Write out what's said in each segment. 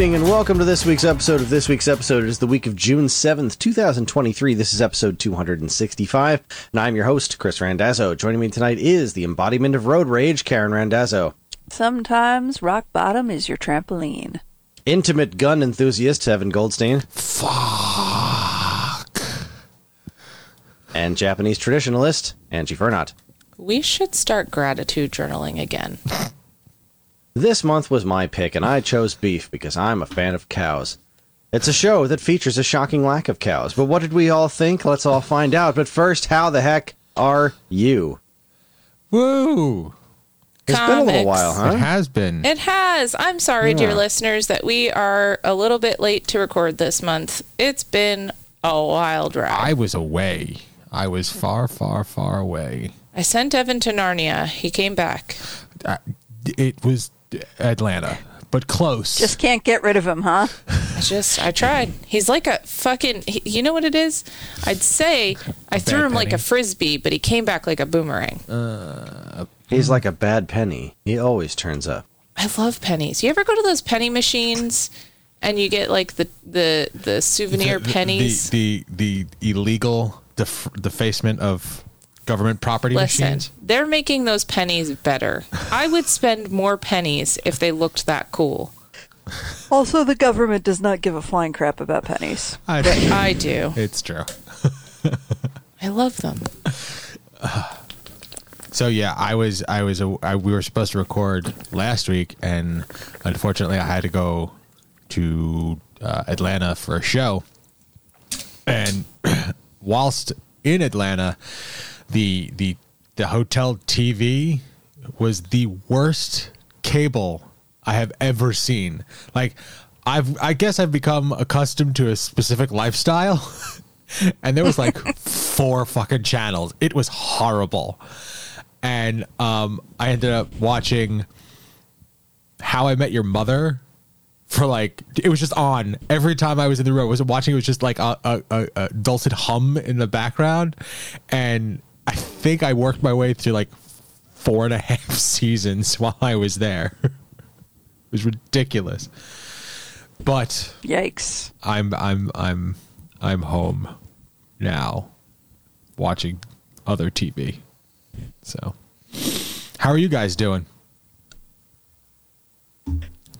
Evening and welcome to this week's episode of this week's episode. It is the week of June 7th, 2023. This is episode 265, and I'm your host, Kris Randazzo. Joining me tonight is the embodiment of road rage, Karen Randazzo. Sometimes rock bottom is your trampoline. Intimate gun enthusiast, Evan Goldstein. Fuck. And Japanese traditionalist, Angie Fernot. We should start gratitude journaling again. This month was my pick, and I chose beef because I'm a fan of cows. It's a show that features a shocking lack of cows, but what did we all think? Let's all find out. But first, how the heck are you? Woo! It's been a little while, huh? It has been. It has. I'm sorry, Yeah. dear listeners, that we are a little bit late to record this month. It's been a wild ride. I was away. I was far, far, far away. I sent Evan to Narnia. He came back. Uh, it was Atlanta, but close. Just can't get rid of him, huh? I just, I tried. He's like a fucking, he, you know what it is? I'd say I threw bad him like a frisbee, but he came back like a boomerang. Uh, he's like a bad penny. He always turns up. I love pennies. You ever go to those penny machines and you get like the the the souvenir The- the- pennies? The, the, the illegal def- defacement of government property Listen, machines. they're making those pennies better. I would spend more pennies if they looked that cool. Also, the government does not give a flying crap about pennies. I, I do. it's true. I love them. So yeah, I was I was a, I, we were supposed to record last week, and unfortunately, I had to go to uh, Atlanta for a show. And whilst in Atlanta, the the the hotel TV was the worst cable I have ever seen. Like I've I guess I've become accustomed to a specific lifestyle. and there was like four fucking channels. It was horrible and um, I ended up watching How I Met Your Mother for like it was just on every time I was in the room. I was watching. It was just like a, a, a, a dulcet hum in the background, and think I worked my way through like four and a half seasons while I was there. it was ridiculous, but Yikes. I'm I'm I'm I'm home now, watching other TV. So, how are you guys doing?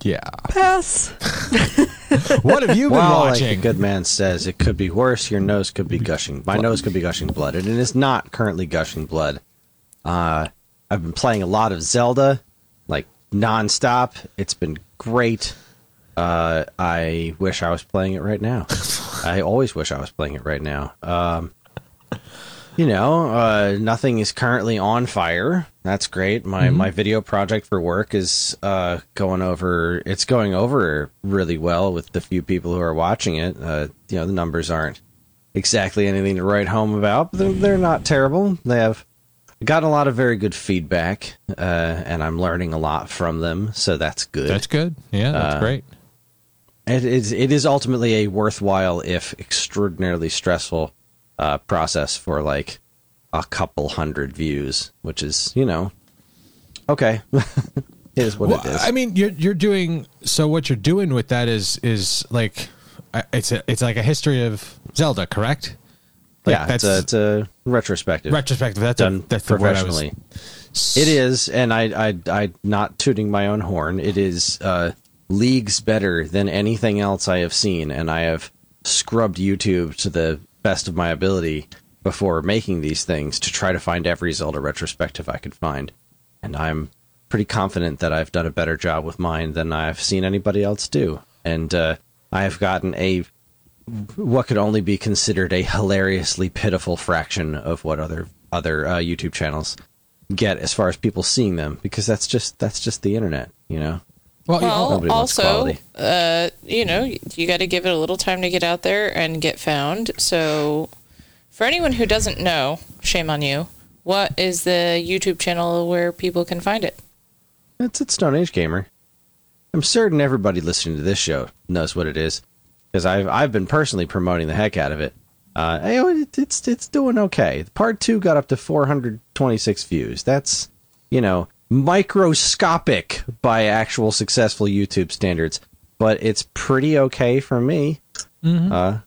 Yeah. Pass. What have you been Well, like watching? the good man says, it could be worse. Your nose could be gushing. My nose could be gushing blood, and it is not currently gushing blood. Uh, I've been playing a lot of Zelda, like nonstop. It's been great. Uh, I wish I was playing it right now. I always wish I was playing it right now. Um, you know, uh, nothing is currently on fire. That's great. My my video project for work is uh, going over. It's going over really well with the few people who are watching it. Uh, you know, the numbers aren't exactly anything to write home about. But they're, they're not terrible. They have gotten a lot of very good feedback, uh, and I'm learning a lot from them. So that's good. That's good. Yeah, that's Uh, great. It is it is ultimately a worthwhile, if extraordinarily stressful, uh, process for like a couple hundred views, which is you know okay. it is what Well, it is. I mean, you're you're doing so. What you're doing with that is is like it's a, it's like a history of Zelda, correct? Like, yeah, it's a, it's a retrospective retrospective. That's done a, that's was- professionally. It is, and I, I, I, not tooting my own horn. It is uh, leagues better than anything else I have seen, and I have scrubbed YouTube to the best of my ability before making these things to try to find every Zelda retrospective I could find, and I'm pretty confident that I've done a better job with mine than I've seen anybody else do, and uh, I have gotten a what could only be considered a hilariously pitiful fraction of what other other uh, YouTube channels get as far as people seeing them because that's just that's just the internet, you know. Well, Well, Nobody also, uh, you know, you got to give it a little time to get out there and get found. So, for anyone who doesn't know, shame on you. What is the YouTube channel where people can find it? It's at Stone Age Gamer. I'm certain everybody listening to this show knows what it is because I've I've been personally promoting the heck out of it. Uh, it, it's it's doing okay. Part two got up to 426 views. That's you know microscopic by actual successful YouTube standards, but it's pretty okay for me. Uh,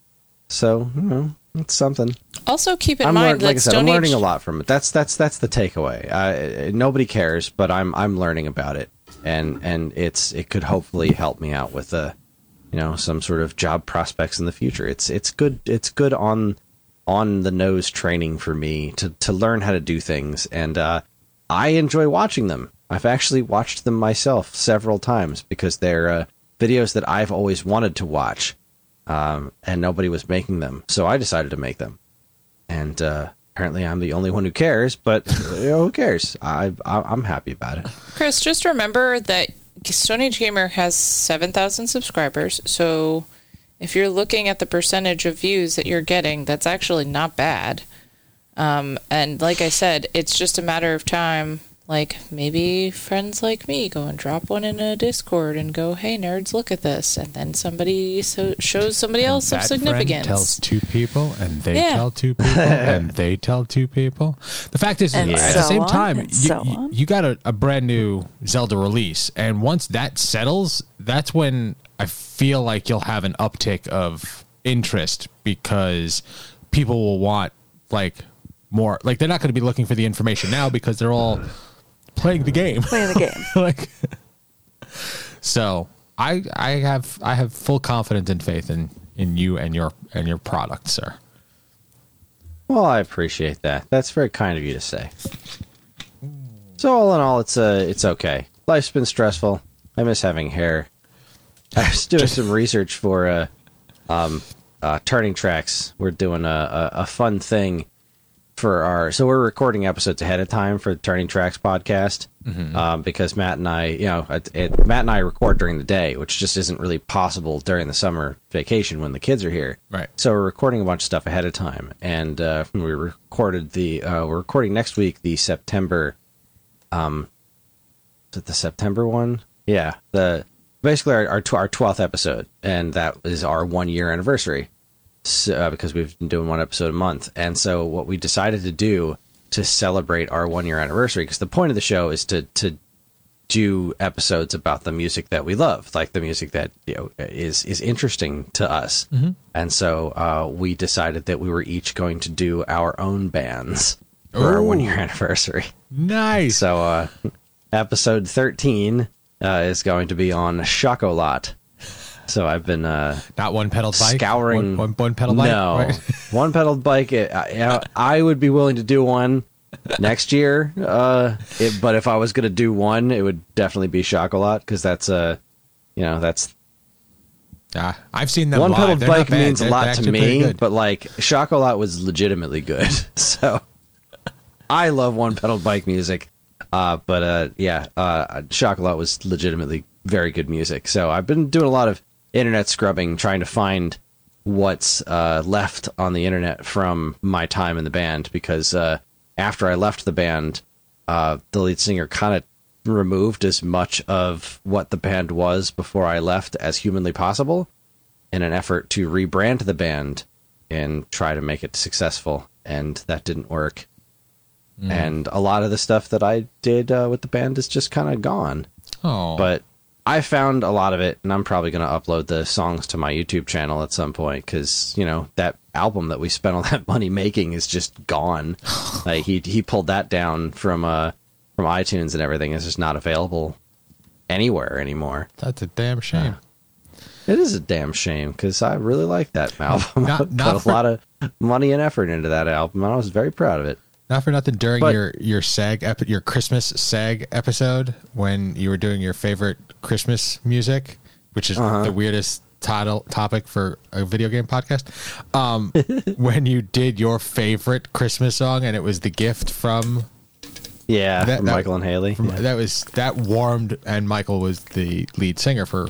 so you know, it's something. Also, keep in I'm mind lear- like I said, I'm learning Age. a lot from it. That's that's that's the takeaway. Uh, nobody cares, but I'm I'm learning about it, and and it's it could hopefully help me out with uh, you know, some sort of job prospects in the future. It's it's good it's good on on the nose training for me to to learn how to do things, and uh, I enjoy watching them. I've actually watched them myself several times because they're uh, videos that I've always wanted to watch, um, and nobody was making them, so I decided to make them and uh, apparently I'm the only one who cares. But you know, who cares? I, I I'm happy about it. Kris, just remember that Stone Age Gamer has 7,000 subscribers. So if you're looking at the percentage of views that you're getting, that's actually not bad. Um, and like I said, it's just a matter of time. Like maybe friends like me go and drop one in a Discord and go, "Hey nerds, look at this," and then somebody so shows somebody else of that friend significance. tells two people, and they Yeah. tell two people, and they tell two people. The fact is, And at the so same on, time, and you, so you- on. you got a, a brand new Zelda release, and once that settles, that's when I feel like you'll have an uptick of interest because people will want like more. Like they're not going to be looking for the information now because they're all playing the game. Playing the game. like so i i have i have full confidence and faith in in you and your and your product sir Well, I appreciate that. That's very kind of you to say. So all in all, it's uh, it's okay. Life's been stressful. I miss having hair. I was doing some research for uh, um, uh, turning tracks. We're doing a, a, a fun thing for our. So we're recording episodes ahead of time for the Turning Tracks podcast um, because Matt and I, you know, it, it, Matt and I record during the day, which just isn't really possible during the summer vacation when the kids are here. Right. So we're recording a bunch of stuff ahead of time, and uh, we recorded the. Uh, we're recording next week the September. Um, is it the September one? Yeah, the basically our our, tw- our 12th episode, and that is our one year anniversary. So, uh, because we've been doing one episode a month, and so what we decided to do to celebrate our one year anniversary, because the point of the show is to to do episodes about the music that we love, like the music that you know is is interesting to us. And so uh, we decided that we were each going to do our own bands for our one year anniversary. nice So uh, episode thirteen uh, is going to be on Chocolat. So I've been uh, not one pedal bike scouring one, one, one pedal bike No, right? one pedal bike. It, I, I would be willing to do one next year. Uh, it, but if I was going to do one, it would definitely be Chocolat because that's uh, you know, that's Ah, i've seen them one live. pedal They're bike means a lot to me. But like Chocolat was legitimately good. So I love one pedal bike music. Uh, but uh, yeah, uh, Chocolat was legitimately very good music. So I've been doing a lot of internet scrubbing, trying to find what's uh, left on the internet from my time in the band. Because uh, after I left the band, uh, the lead singer kind of removed as much of what the band was before I left as humanly possible in an effort to rebrand the band and try to make it successful. And that didn't work. And a lot of the stuff that I did uh, with the band is just kind of gone. oh But I found a lot of it, and I'm probably going to upload the songs to my YouTube channel at some point because you know that album that we spent all that money making is just gone. like he he pulled that down from uh from iTunes and everything. It's just not available anywhere anymore. that's a damn shame It is a damn shame because I really like that album. Not- not put for- a lot of money and effort into that album, and I was very proud of it. Not for nothing. During But- your your SAG epi- your Christmas SAG episode, when you were doing your favorite Christmas music, which is Uh-huh. the weirdest title topic for a video game podcast, um, when you did your favorite Christmas song, and it was the gift from, Yeah, That- from that- Michael and Haley. from that was that warmed, and Michael was the lead singer for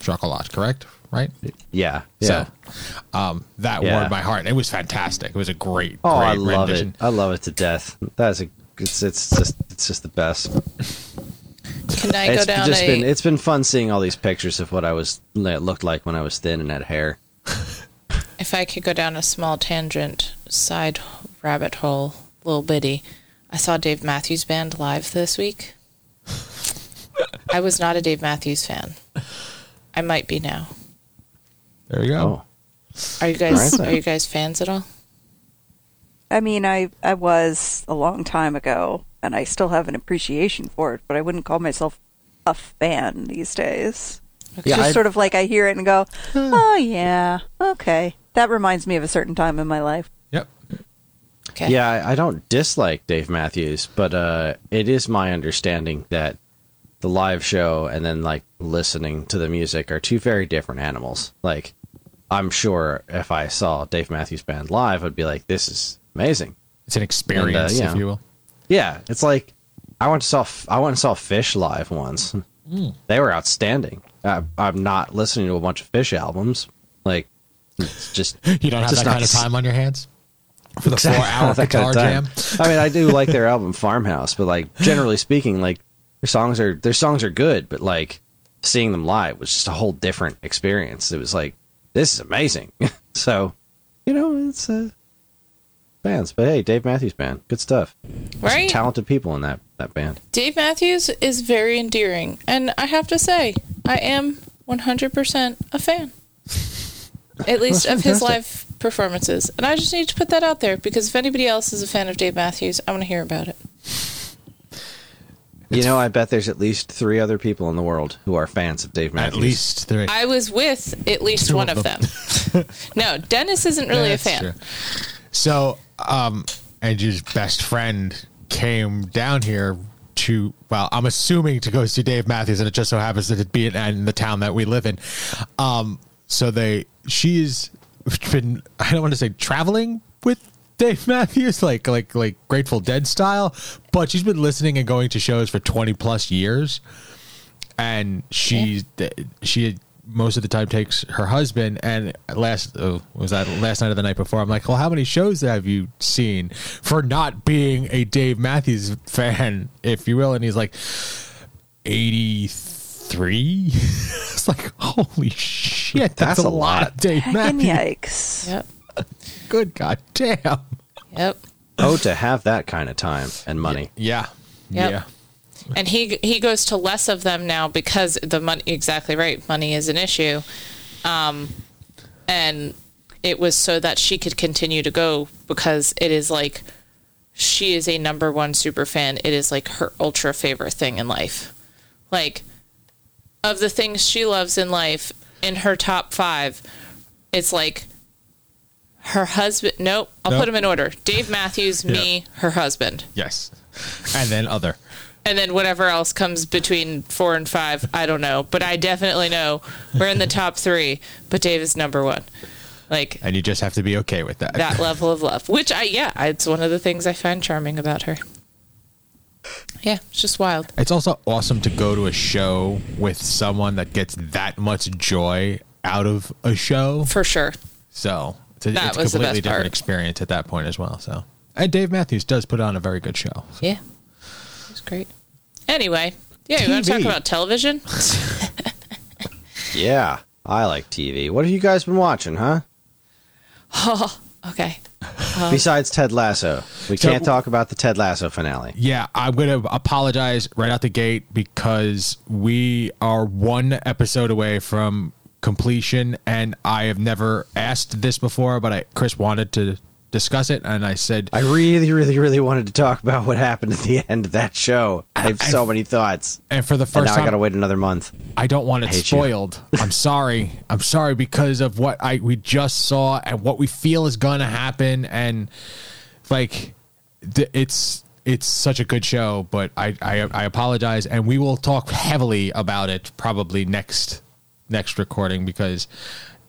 Chocolat, correct? Right? Yeah, yeah. So, um, that Yeah. warmed my heart. It was fantastic. It was a great, oh, great I love rendition. it. I love it to death. That is a. It's it's just it's just the best. Can I go down just a? been it's been fun seeing all these pictures of what I was it looked like when I was thin and had hair. if I could go down a small tangent, side rabbit hole, little bitty. I saw Dave Matthews Band live this week. I was not a Dave Matthews fan. I might be now. There you go. Oh, Are you guys Alright are you guys fans at all? I mean, I I was a long time ago, and I still have an appreciation for it, but I wouldn't call myself a fan these days. It's Yeah, just I- sort of like I hear it and go, "Oh yeah, okay." That reminds me of a certain time in my life. Yep. Okay. Yeah, I, I don't dislike Dave Matthews, but uh, it is my understanding that the live show and then like listening to the music are two very different animals. Like, I'm sure if I saw Dave Matthews Band live, I'd be like, "This is amazing." It's an experience, yeah. if you will. Yeah, it's like I went to saw I went and saw Phish live once. Hmm. They were outstanding. I, I'm not listening to a bunch of Phish albums. Like, it's just You don't have that kind of time on your hands for the Exactly, four-hour that guitar kind jam. of time. I mean, I do like their album Farmhouse, but like generally speaking, like their songs are their songs are good, but like seeing them live was just a whole different experience. It was like this is amazing. so, you know, it's uh, bands, but hey, Dave Matthews Band, good stuff. Some Right? talented people in that that band. Dave Matthews is very endearing, and I have to say, I am 100% a fan. At least of his live performances. And I just need to put that out there because if anybody else is a fan of Dave Matthews, I want to hear about it. You know, I bet there's at least three other people in the world who are fans of Dave Matthews. At least three. I was with at least Two one of of them. no, Dennis isn't really That's a fan. true. So, um, Andrew's best friend came down here to, well, I'm assuming to go see Dave Matthews, and it just so happens that it'd be in, in the town that we live in. Um, so they, she's been, I don't want to say traveling with Dave Matthews, like like like Grateful Dead style, but she's been listening and going to shows for 20 plus years and she she most of the time takes her husband and last oh, was that last night or the night before i'm like well how many shows have you seen for not being a dave matthews fan if you will and he's like 83 it's like holy shit that's, That's a a lot, lot. of dave Heckin' matthews yikes! Yep. good god damn Yep. Oh, to have that kind of time and money. yeah. Yep. yeah. And he he goes to less of them now because the money exactly right money is an issue. Um and it was so that she could continue to go because it is like she is a number one super fan. It is like her ultra favorite thing in life. Like of the things she loves in life in her top five it's like her husband nope i'll Nope. put them in order dave matthews me her husband yes and then other and then whatever else comes between four and five, I don't know. But I definitely know we're in the top three. But Dave is number one. Like and you just have to be okay with that that level of love, which I yeah, it's one of the things I find charming about her. Yeah, it's just wild. It's also awesome to go to a show with someone that gets that much joy out of a show. For sure. So it's a, That it's a was the completely best different part. experience at that point as well. So and Dave Matthews does put on a very good show. Yeah. It's great. Anyway, yeah, you want to talk about television? Yeah, I like TV. What have you guys been watching, huh? oh, okay. Um, Besides Ted Lasso, we So- can't talk about the Ted Lasso finale. Yeah, I'm going to apologize right out the gate because we are one episode away from completion, and I have never asked this before, but I, Kris wanted to discuss it, and I said, I really, really, really wanted to talk about what happened at the end of that show. I have I- so many thoughts. and for the first now I gotta wait another month. I don't want it spoiled. I'm sorry. I'm sorry because of what I we just saw and what we feel is to happen and like it's it's such a good show, but I, I I apologize, and we will talk heavily about it probably next next recording because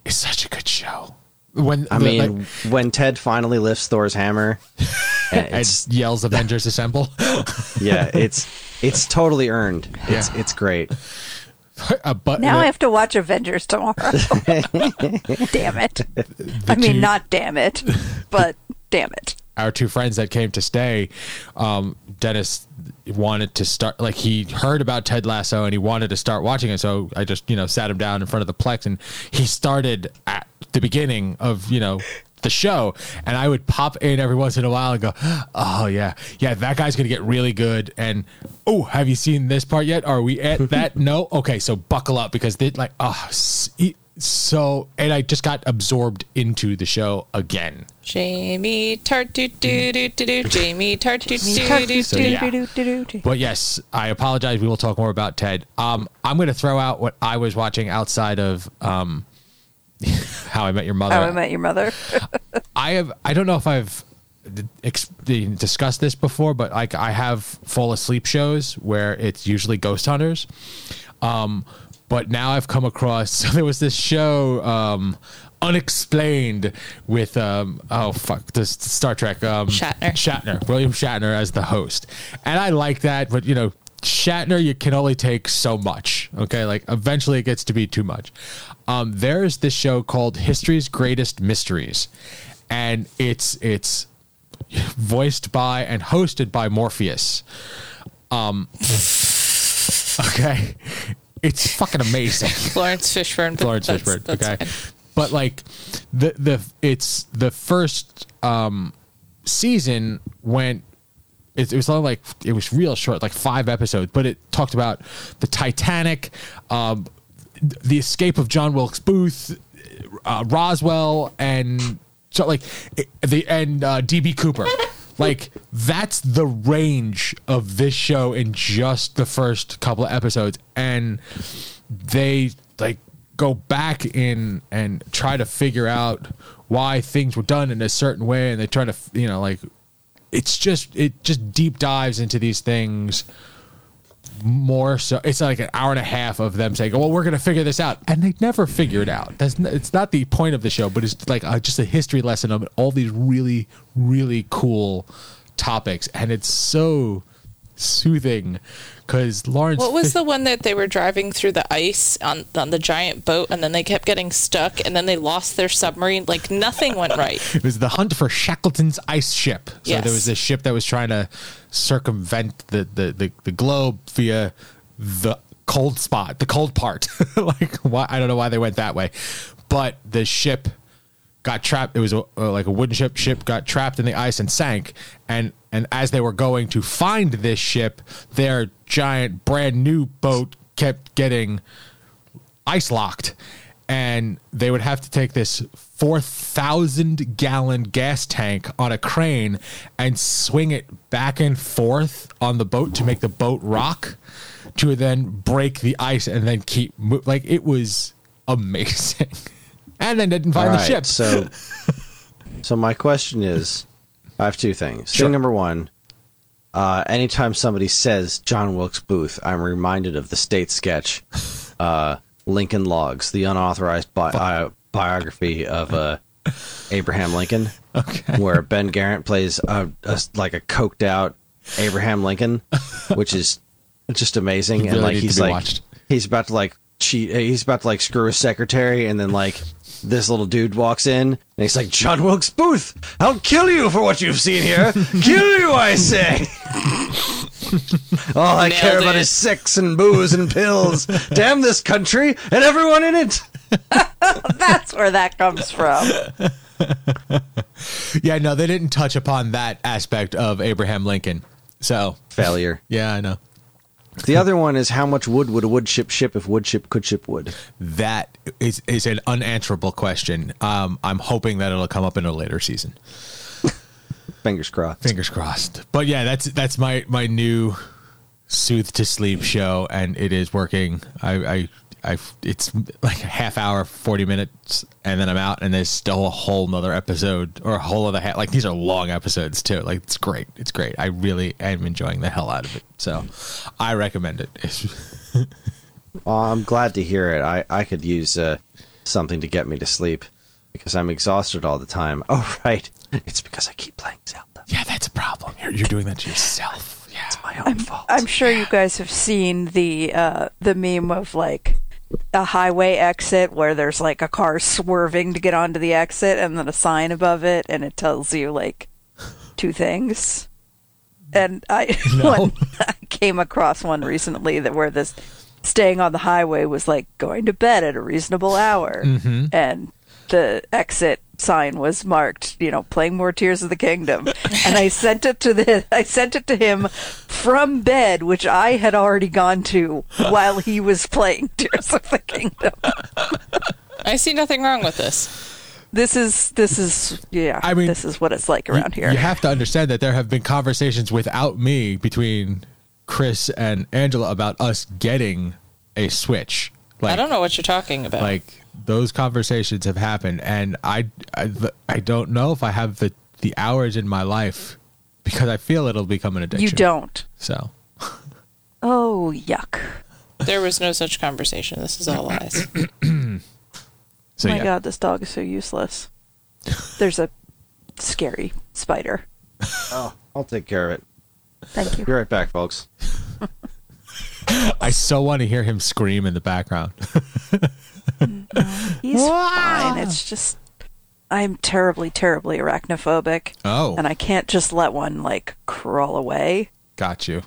it's such a good show. When I the- mean, like, when Ted finally lifts Thor's hammer, and and yells "Avengers Assemble," yeah, it's it's totally earned. It's Yeah. it's great. but Now I have to watch Avengers tomorrow. damn it. I mean, two- not damn it, but damn it. Our two friends that came to stay, um, Dennis wanted to start like he heard about Ted Lasso and he wanted to start watching it. So I just you know sat him down in front of the Plex and he started at the beginning of you know the show and I would pop in every once in a while and go, oh yeah, yeah, that guy's gonna get really good. And oh, have you seen this part yet? Are we at that? no, okay, so buckle up because they like oh. S- So and I just got absorbed into the show again. Jamie Tartt do do do do do. Jamie Tartt do do do So, do. yeah. But yes, I apologize. We will talk more about Ted. Um, I'm going to throw out what I was watching outside of um, How I Met Your Mother. How I Met Your Mother. I have. I don't know if I've ex- discussed this before, but like I have fall asleep shows where it's usually ghost hunters. Um, but now I've come across. So there was this show, um, Unexplained, with um, oh fuck, this Star Trek um, Shatner. Shatner, William Shatner as the host, and I like that. But you know, Shatner, you can only take so much. Okay, like eventually it gets to be too much. Um, there's this show called History's Greatest Mysteries, and it's it's voiced by and hosted by Morpheus. Um, okay, it's fucking amazing. Florence Fishburne. Florence that's- Fishburne. that's Okay, fine. but like the the it's the first um season went. It, it was only like it was real short, like five episodes, but it talked about the Titanic, um, the escape of John Wilkes Booth, uh, Roswell, and so like it, the and uh, DB Cooper. Like that's the range of this show in just the first couple of episodes, and they like go back in and try to figure out why things were done in a certain way, and they try to you know like it's just it just deep dives into these things more so it's like an hour and a half of them saying well we're going to figure this out and they never figure it out. That's it's not the point of the show but it's like uh just a history lesson of all these really really cool topics and it's so soothing because Laurence What was the one that they were driving through the ice on on the giant boat, and then they kept getting stuck, and then they lost their submarine? Like nothing went right. It was the hunt for Shackleton's ice ship. So Yes. there was this ship that was trying to circumvent the, the, the, the globe via the cold spot, the cold part. like why I don't know why they went that way, but the ship got trapped. It was a, uh, like a wooden ship. Ship got trapped in the ice and sank. And and as they were going to find this ship, their giant brand new boat kept getting ice locked and they would have to take this 4,000 gallon gas tank on a crane and swing it back and forth on the boat to make the boat rock to then break the ice and then keep mo- like it was amazing and then didn't find All the right, ship So, so my question is, I have two things. Sure. Thing number one, uh, anytime somebody says John Wilkes Booth, I'm reminded of the state sketch, uh, Lincoln Logs, the unauthorized bi- uh, biography of uh, Abraham Lincoln, Okay. where Ben Garant plays a, a, like a coked out Abraham Lincoln, which is just amazing. And like he's like watched. he's about to like cheat. Eh, he's about to like screw his secretary, and then like this little dude walks in, and he's like, "John Wilkes Booth, I'll kill you for what you've seen here. kill you, I say." All I Nailed care about it. is sex and booze and pills. Damn this country and everyone in it. That's where that comes from. yeah no they didn't touch upon that aspect of abraham lincoln so Failure. yeah i know The other one is how much wood would a wood ship ship if wood ship could ship wood? that is is an unanswerable question um i'm hoping that it'll come up in a later season Fingers crossed. fingers crossed but yeah that's that's my my new soothe to sleep show and it is working i i I it's like a half hour, forty minutes, and then I'm out, and there's still a whole nother episode or a whole other ha- like these are long episodes too. Like it's great, it's great. I really am enjoying the hell out of it. So I recommend it. Well, I'm glad to hear it. I, I could use uh, something to get me to sleep because I'm exhausted all the time. Oh, right. It's because I keep playing Zelda. yeah, that's a problem. You're, you're doing that to yourself. Yeah, It's my own fault. I'm sure you guys have seen the uh, the meme of like a highway exit where there's like a car swerving to get onto the exit and then a sign above it and it tells you like two things. And I No. one, I came across one recently that where this staying on the highway was like going to bed at a reasonable hour mm-hmm. and the exit sign was marked, you know, playing more Tears of the Kingdom. and I sent it to the I sent it to him from bed, which I had already gone to while he was playing Tears of the Kingdom. I see nothing wrong with this. This is this is yeah. I mean, this is what it's like around here. You have to understand that there have been conversations without me between Kris and Angela about us getting a Switch. Like, I don't know what you're talking about. like those conversations have happened and I, I I don't know if I have the the hours in my life because I feel it'll become an addiction. you don't. So Oh yuck! there was no such conversation. This is all lies. so My yeah. God, this dog is so useless. There's a scary spider. Oh, I'll take care of it. Thank you. Be right back, folks. I so want to hear him scream in the background. He's fine. It's just I'm terribly, terribly arachnophobic, oh, and I can't just let one like crawl away. got you.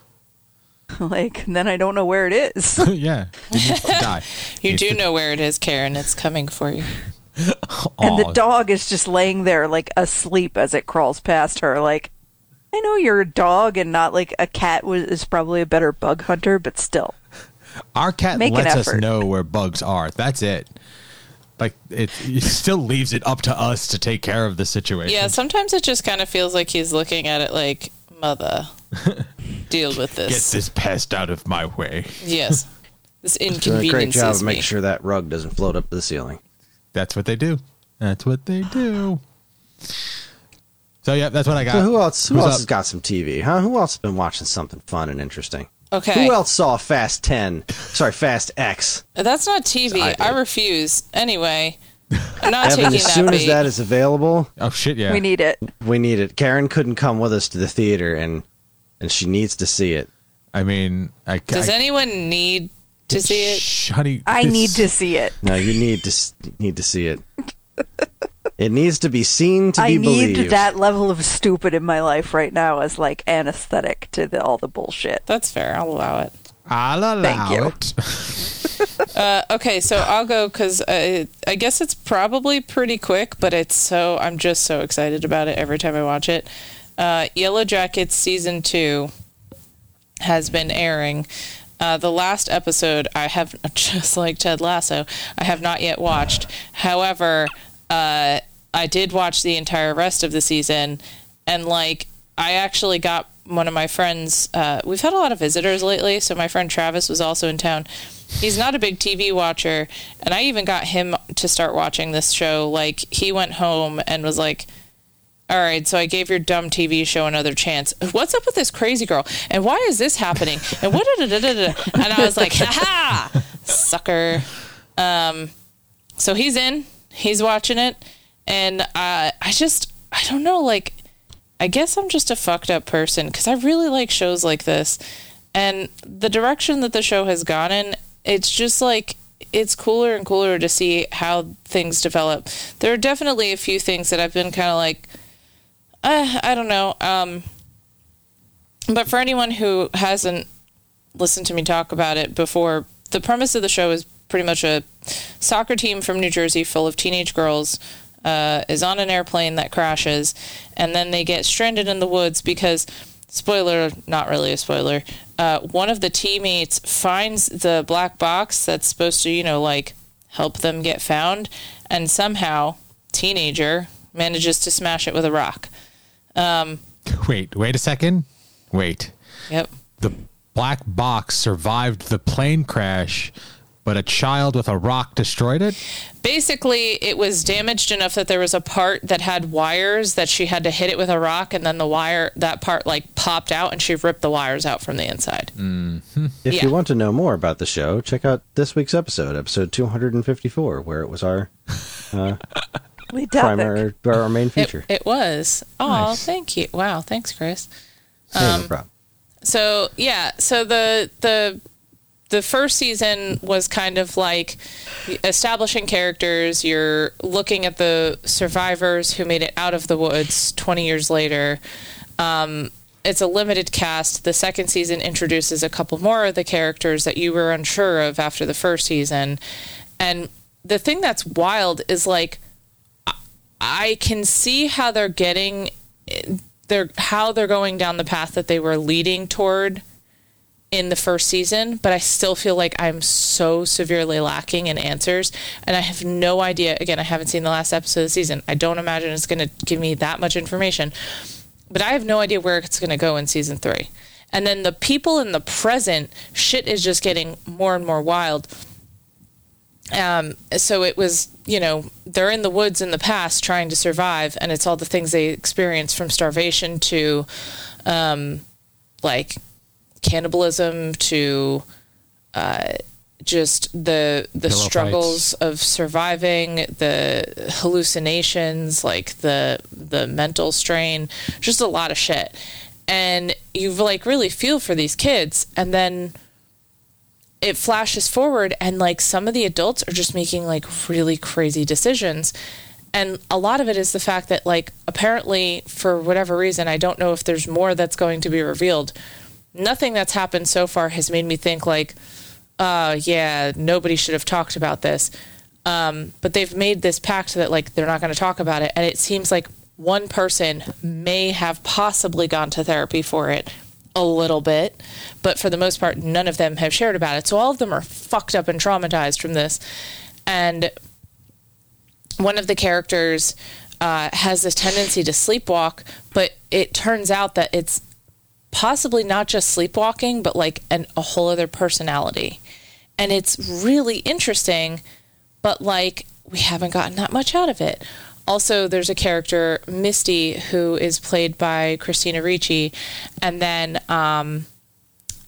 like, and then I don't know where it is. yeah, it die. You Needs do to- know where it is, Karen. It's coming for you. and the dog is just laying there like asleep as it crawls past her. Like, I know you're a dog and not like a cat was is probably a better bug hunter, but still. Our cat Make lets us know where bugs are. That's it. Like it, it still leaves it up to us to take care of the situation. Yeah, sometimes it just kind of feels like he's looking at it like, mother, deal with this. Get this. this pest out of my way. Yes. This Doing a great job of me. making sure that rug doesn't float up to the ceiling. That's what they do. That's what they do. So yeah, that's what I got. So who else? Who Who's else up? has got some TV? Huh? Who else has been watching something fun and interesting? Okay. Who else saw Fast Ten? Sorry, Fast X. That's not TV. I I, refuse. Anyway, I'm not Evan, taking as that soon as that is available, Oh shit! Yeah, We need it. we need it. Karen couldn't come with us to the theater, and and she needs to see it. I mean, I Does I, anyone need to see it? Shh, honey. I need to see it. No, you need to need to see it. It needs to be seen to I be need that level of stupid in my life right now as like anesthetic to the, all the bullshit. That's fair. I'll allow it. I'll allow Thank you. it. Uh, okay, so I'll go because uh, I guess it's probably pretty quick, but it's so I'm just so excited about it every time I watch it. Uh, Yellowjackets season two has been airing. Uh, the last episode I have just like Ted Lasso, I have not yet watched. However, uh, I did watch the entire rest of the season, and like I actually got one of my friends. Uh, we've had a lot of visitors lately, so my friend Travis was also in town. He's not a big TV watcher, and I even got him to start watching this show. Like he went home and was like. All right, so I gave your dumb TV show another chance. What's up with this crazy girl? And why is this happening? And what? da- da- da- da- da? And I was like, ha ha, sucker. Um, so he's in, he's watching it, and uh, I just, I don't know, like, I guess I'm just a fucked up person because I really like shows like this, and the direction that the show has gone in, it's just like it's cooler and cooler to see how things develop. There are definitely a few things that I've been kind of like, uh, I don't know. Um, but for anyone who hasn't listened to me talk about it before, the premise of the show is pretty much a soccer team from New Jersey full of teenage girls uh, is on an airplane that crashes, and then they get stranded in the woods because, spoiler, not really a spoiler, uh, one of the teammates finds the black box that's supposed to, you know, like help them get found, and somehow, teenager manages to smash it with a rock. Wait, wait a second. Wait. Yep. The black box survived the plane crash, but but a child with a rock destroyed it. Basically, it was damaged enough that there was a part that had wires that she had to hit it with a rock, and then the wire that part like popped out, and she ripped the wires out from the inside. If Yeah. you want to know more about the show, check out this week's episode, episode 254, where it was our Lead topic. primary, our main feature. it was. Oh, Nice. thank you. Wow, thanks, Kris. Hey, um, no problem. so yeah so the the the first season was kind of like establishing characters. You're looking at the survivors who made it out of the woods 20 years later. Um, it's a limited cast. The second season introduces a couple more of the characters that you were unsure of after the first season. And the thing that's wild is like I can see how they're getting they're how they're going down the path that they were leading toward in the first season, but I still feel like I'm so severely lacking in answers and I have no idea again, I haven't seen the last episode of the season. I don't imagine it's going to give me that much information. But I have no idea where it's going to go in season 3. And then the people in the present shit is just getting more and more wild um, so it was, you know, they're in the woods in the past trying to survive, and it's all the things they experience from starvation to, um, like, cannibalism to, uh, just the the Pillow struggles of surviving, the hallucinations, like the the mental strain, just a lot of shit, and you like really feel for these kids, and then it flashes forward and like some of the adults are just making like really crazy decisions. And a lot of it is the fact that like apparently for whatever reason i don't know if there's more that's going to be revealed nothing that's happened so far has made me think like uh yeah nobody should have talked about this um but they've made this pact that like they're not going to talk about it and it seems like one person may have possibly gone to therapy for it a little bit, but for the most part, none of them have shared about it. So all of them are fucked up and traumatized from this. And one of the characters uh, has this tendency to sleepwalk, but it turns out that it's possibly not just sleepwalking, but like an, a whole other personality. And it's really interesting, but like we haven't gotten that much out of it. Also, there's a character, Misty, who is played by Christina Ricci. And then um,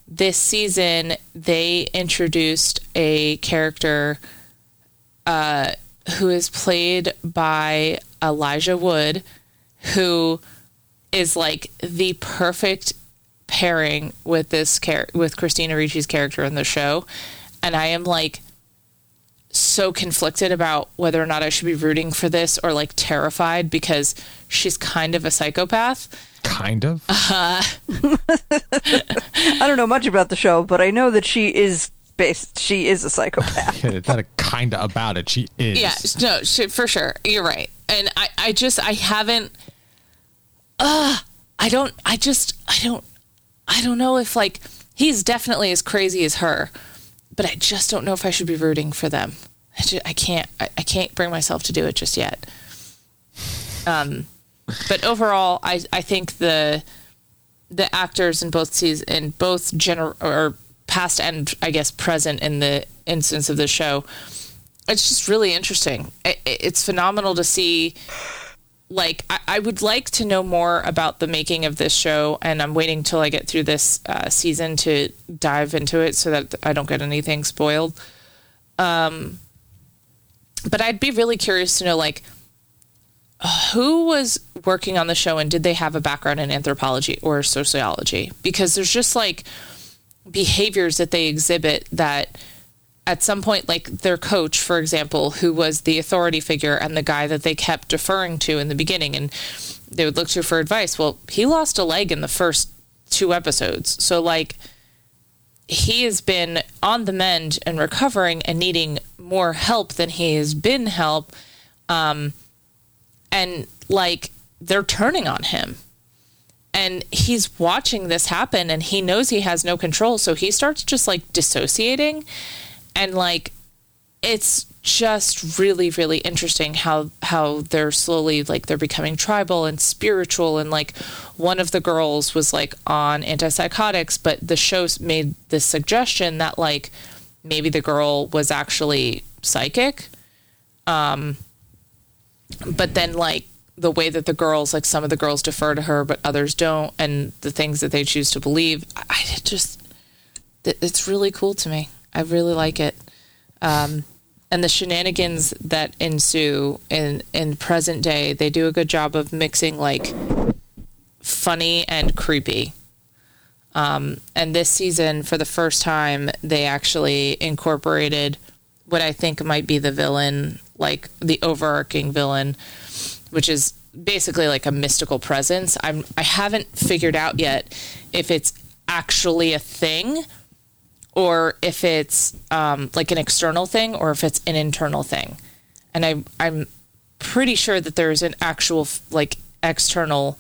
this season, they introduced a character uh, who is played by Elijah Wood, who is like the perfect pairing with this char- with Christina Ricci's character in the show, and I am like so conflicted about whether or not I should be rooting for this or like terrified because she's kind of a psychopath. Kind of. I don't know much about the show, but I know that she is based. She is a psychopath. it's not a kind of about it. She is. Yeah, no, she, for sure. You're right. And I, I just, I haven't, uh, I don't, I just, I don't, I don't know if like, he's definitely as crazy as her, but I just don't know if I should be rooting for them. I, just, I can't, I, I can't bring myself to do it just yet. Um, but overall, I, I think the, the actors in both seasons, in both gener or past and I guess present in the instance of the show, it's just really interesting. It, it's phenomenal to see. Like, I, I would like to know more about the making of this show, and I'm waiting till I get through this uh, season to dive into it so that I don't get anything spoiled. Um, but I'd be really curious to know, like, who was working on the show and did they have a background in anthropology or sociology? Because there's just like behaviors that they exhibit that at some point, like their coach, for example, who was the authority figure and the guy that they kept deferring to in the beginning, and they would look to for advice. Well, he lost a leg in the first two episodes. So, like, he has been on the mend and recovering and needing more help than he has been help. Um, and like, they're turning on him and he's watching this happen and he knows he has no control so he starts just like dissociating and like it's just really really interesting how how they're slowly like they're becoming tribal and spiritual and like one of the girls was like on antipsychotics but the show made this suggestion that like maybe the girl was actually psychic. Um, but then like the way that the girls, like some of the girls defer to her, but others don't, and the things that they choose to believe, I, I just, it's really cool to me. I really like it. Um, and the shenanigans that ensue in in present day, they do a good job of mixing like funny and creepy. Um, and this season, for the first time, they actually incorporated what I think might be the villain, like the overarching villain, which is basically like a mystical presence. I'm I haven't figured out yet if it's actually a thing or if it's um, like an external thing or if it's an internal thing. And I I'm pretty sure that there's an actual like external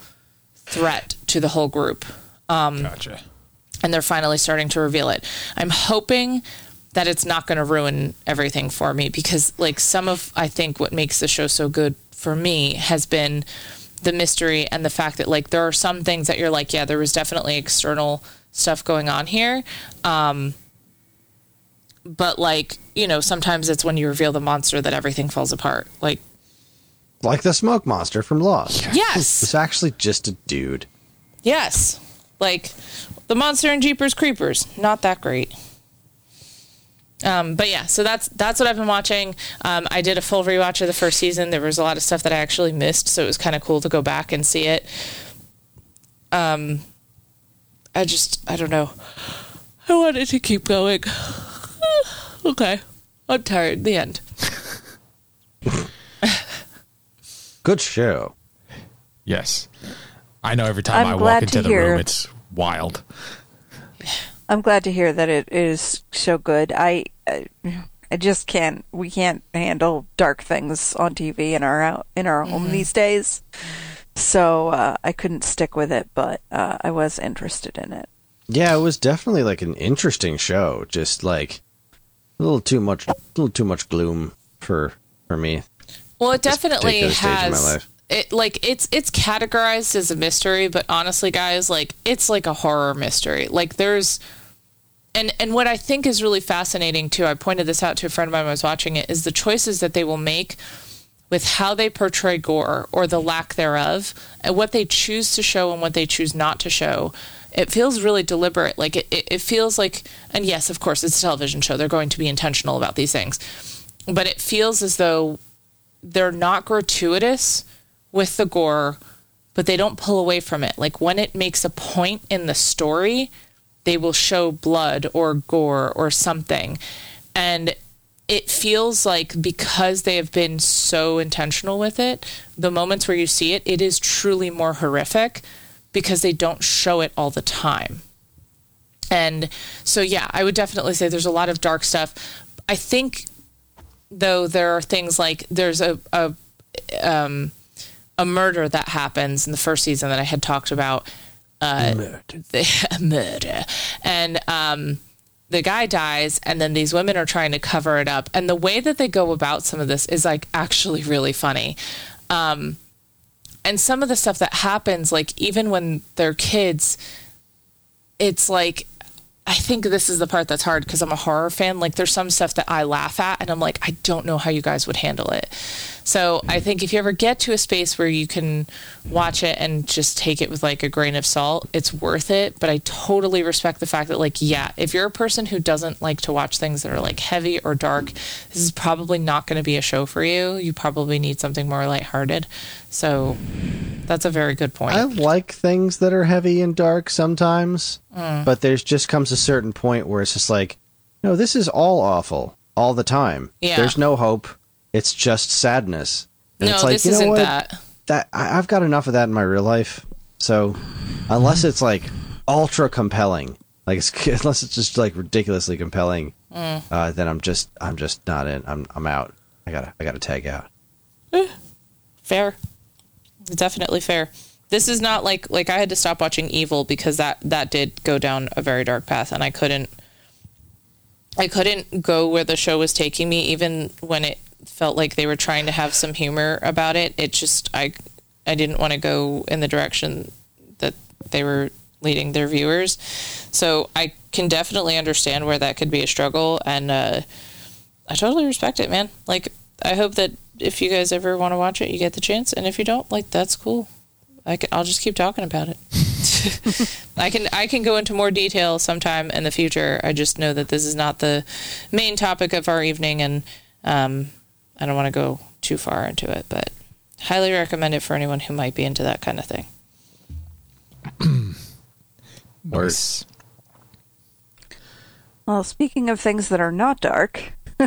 threat to the whole group. Um, Gotcha. and they're finally starting to reveal it. I'm hoping that it's not going to ruin everything for me because like some of I think what makes the show so good for me has been the mystery and the fact that like there are some things that you're like yeah there was definitely external stuff going on here um but like you know sometimes it's when you reveal the monster that everything falls apart like Like the smoke monster from Lost. yes It's actually just a dude. Yes. Like the monster in Jeepers Creepers, not that great. Um, but yeah, so that's that's what I've been watching. Um, I did a full rewatch of the first season. There was a lot of stuff that I actually missed, so it was kind of cool to go back and see it. Um, I just I don't know. I wanted to keep going. okay, I'm tired. The end. Good show. Yes. I know every time I'm I walk into the hear- room, it's wild. I'm glad to hear that it is so good. I, I, I just can't. We can't handle dark things on TV in our out in our home these days. So uh, I couldn't stick with it, but uh, I was interested in it. Yeah, it was definitely like an interesting show. Just like a little too much, a little too much gloom for for me. Well, it definitely particular stage in my has. It like it's it's categorized as a mystery, but honestly, guys, like it's like a horror mystery. Like there's, and and what I think is really fascinating too. I pointed this out to a friend of mine when I was watching it. Is the choices that they will make with how they portray gore or the lack thereof, and what they choose to show and what they choose not to show. It feels really deliberate. Like it, it, it feels like, and yes, of course, it's a television show. They're going to be intentional about these things, but it feels as though they're not gratuitous with the gore, but they don't pull away from it. Like when it makes a point in the story, they will show blood or gore or something. And it feels like because they have been so intentional with it, the moments where you see it, it is truly more horrific because they don't show it all the time. And so, yeah, I would definitely say there's a lot of dark stuff. I think, though, there are things like there's a, a um, a murder that happens in the first season that I had talked about. Uh, murder. the, murder, and um, the guy dies, and then these women are trying to cover it up. And the way that they go about some of this is like actually really funny. Um, and some of the stuff that happens, like even when they're kids, it's like I think this is the part that's hard because I'm a horror fan. Like, there's some stuff that I laugh at, and I'm like, I don't know how you guys would handle it. So, I think if you ever get to a space where you can watch it and just take it with like a grain of salt, it's worth it. But I totally respect the fact that, like, yeah, if you're a person who doesn't like to watch things that are like heavy or dark, this is probably not going to be a show for you. You probably need something more lighthearted. So, that's a very good point. I like things that are heavy and dark sometimes, Mm. but there's just comes a certain point where it's just like, no, this is all awful all the time. Yeah. There's no hope. It's just sadness. And no, it's like, this you know isn't what? that. That I, I've got enough of that in my real life. So unless it's like ultra compelling, like it's, unless it's just like ridiculously compelling, Mm. uh, then I'm just I'm just not in. I'm I'm out. I gotta I gotta tag out. Fair. Definitely fair. This is not like like I had to stop watching Evil because that that did go down a very dark path and I couldn't I couldn't go where the show was taking me even when it felt like they were trying to have some humor about it. It just I I didn't want to go in the direction that they were leading their viewers. So I can definitely understand where that could be a struggle, and uh, I totally respect it, man. Like I hope that if you guys ever want to watch it, you get the chance, and if you don't, like that's cool. I can, I'll just keep talking about it. I can I can go into more detail sometime in the future. I just know that this is not the main topic of our evening, and um, I don't want to go too far into it, but highly recommend it for anyone who might be into that kind of thing. Nice. Well, speaking of things that are not dark,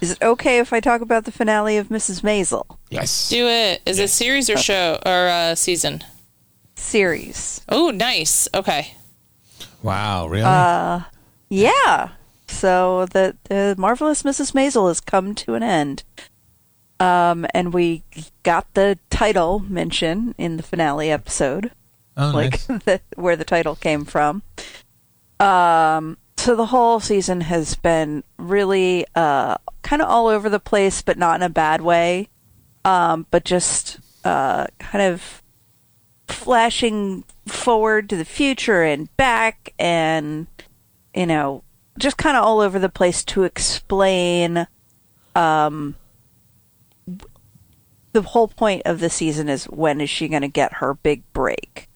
is it okay if I talk about the finale of Mrs. Maisel Yes. Do it. Is it series or show or uh, season? series? Oh, nice. Okay. Wow, really? Yeah. So the, the marvelous Mrs. Maisel has come to an end. Um, and we got the title mention in the finale episode. oh, like nice. the, where the title came from. Um, so the whole season has been really uh, kind of all over the place, but not in a bad way. Um, but just uh, kind of flashing forward to the future and back, and you know, just kind of all over the place to explain. Um, the whole point of the season is when is she going to get her big break?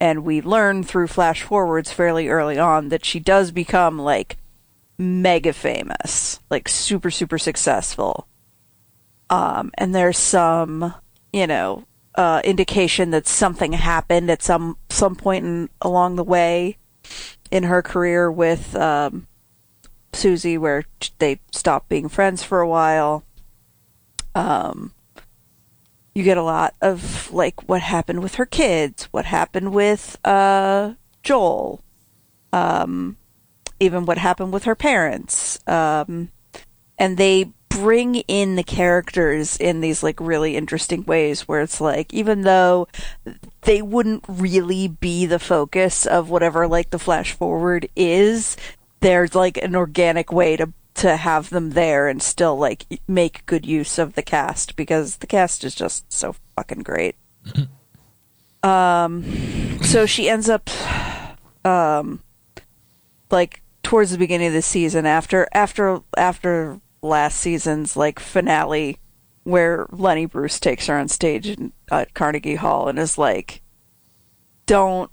and we learn through flash forwards fairly early on that she does become like mega famous, like super super successful. Um, and there's some, you know, uh, indication that something happened at some some point in, along the way in her career with um, Susie, where they stop being friends for a while. Um, you get a lot of like what happened with her kids, what happened with uh, Joel, um, even what happened with her parents, um, and they bring in the characters in these like really interesting ways where it's like even though they wouldn't really be the focus of whatever like the flash forward is there's like an organic way to to have them there and still like make good use of the cast because the cast is just so fucking great. um, so she ends up, um, like towards the beginning of the season after after after last season's like finale where Lenny Bruce takes her on stage in, at Carnegie Hall and is like, "Don't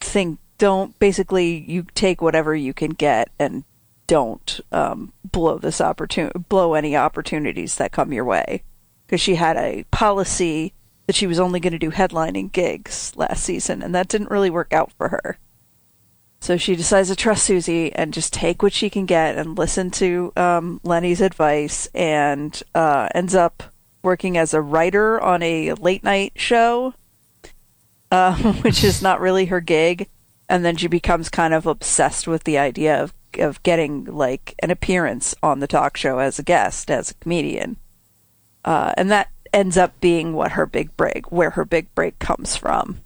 think, don't basically you take whatever you can get and don't um, blow this opportunity, blow any opportunities that come your way." Because she had a policy that she was only going to do headlining gigs last season, and that didn't really work out for her. So she decides to trust Susie and just take what she can get and listen to um, Lenny's advice, and uh, ends up working as a writer on a late night show, uh, which is not really her gig. And then she becomes kind of obsessed with the idea of of getting like an appearance on the talk show as a guest, as a comedian, uh, and that ends up being what her big break, where her big break comes from.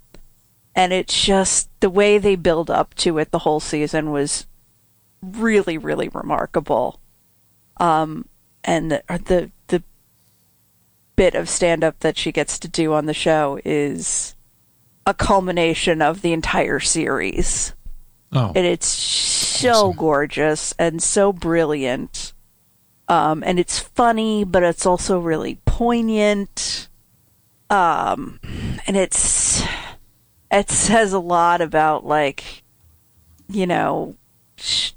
And it's just the way they build up to it the whole season was really really remarkable. Um and the the, the bit of stand up that she gets to do on the show is a culmination of the entire series. Oh, and it's so gorgeous and so brilliant. Um and it's funny but it's also really poignant. Um and it's it says a lot about like you know sh-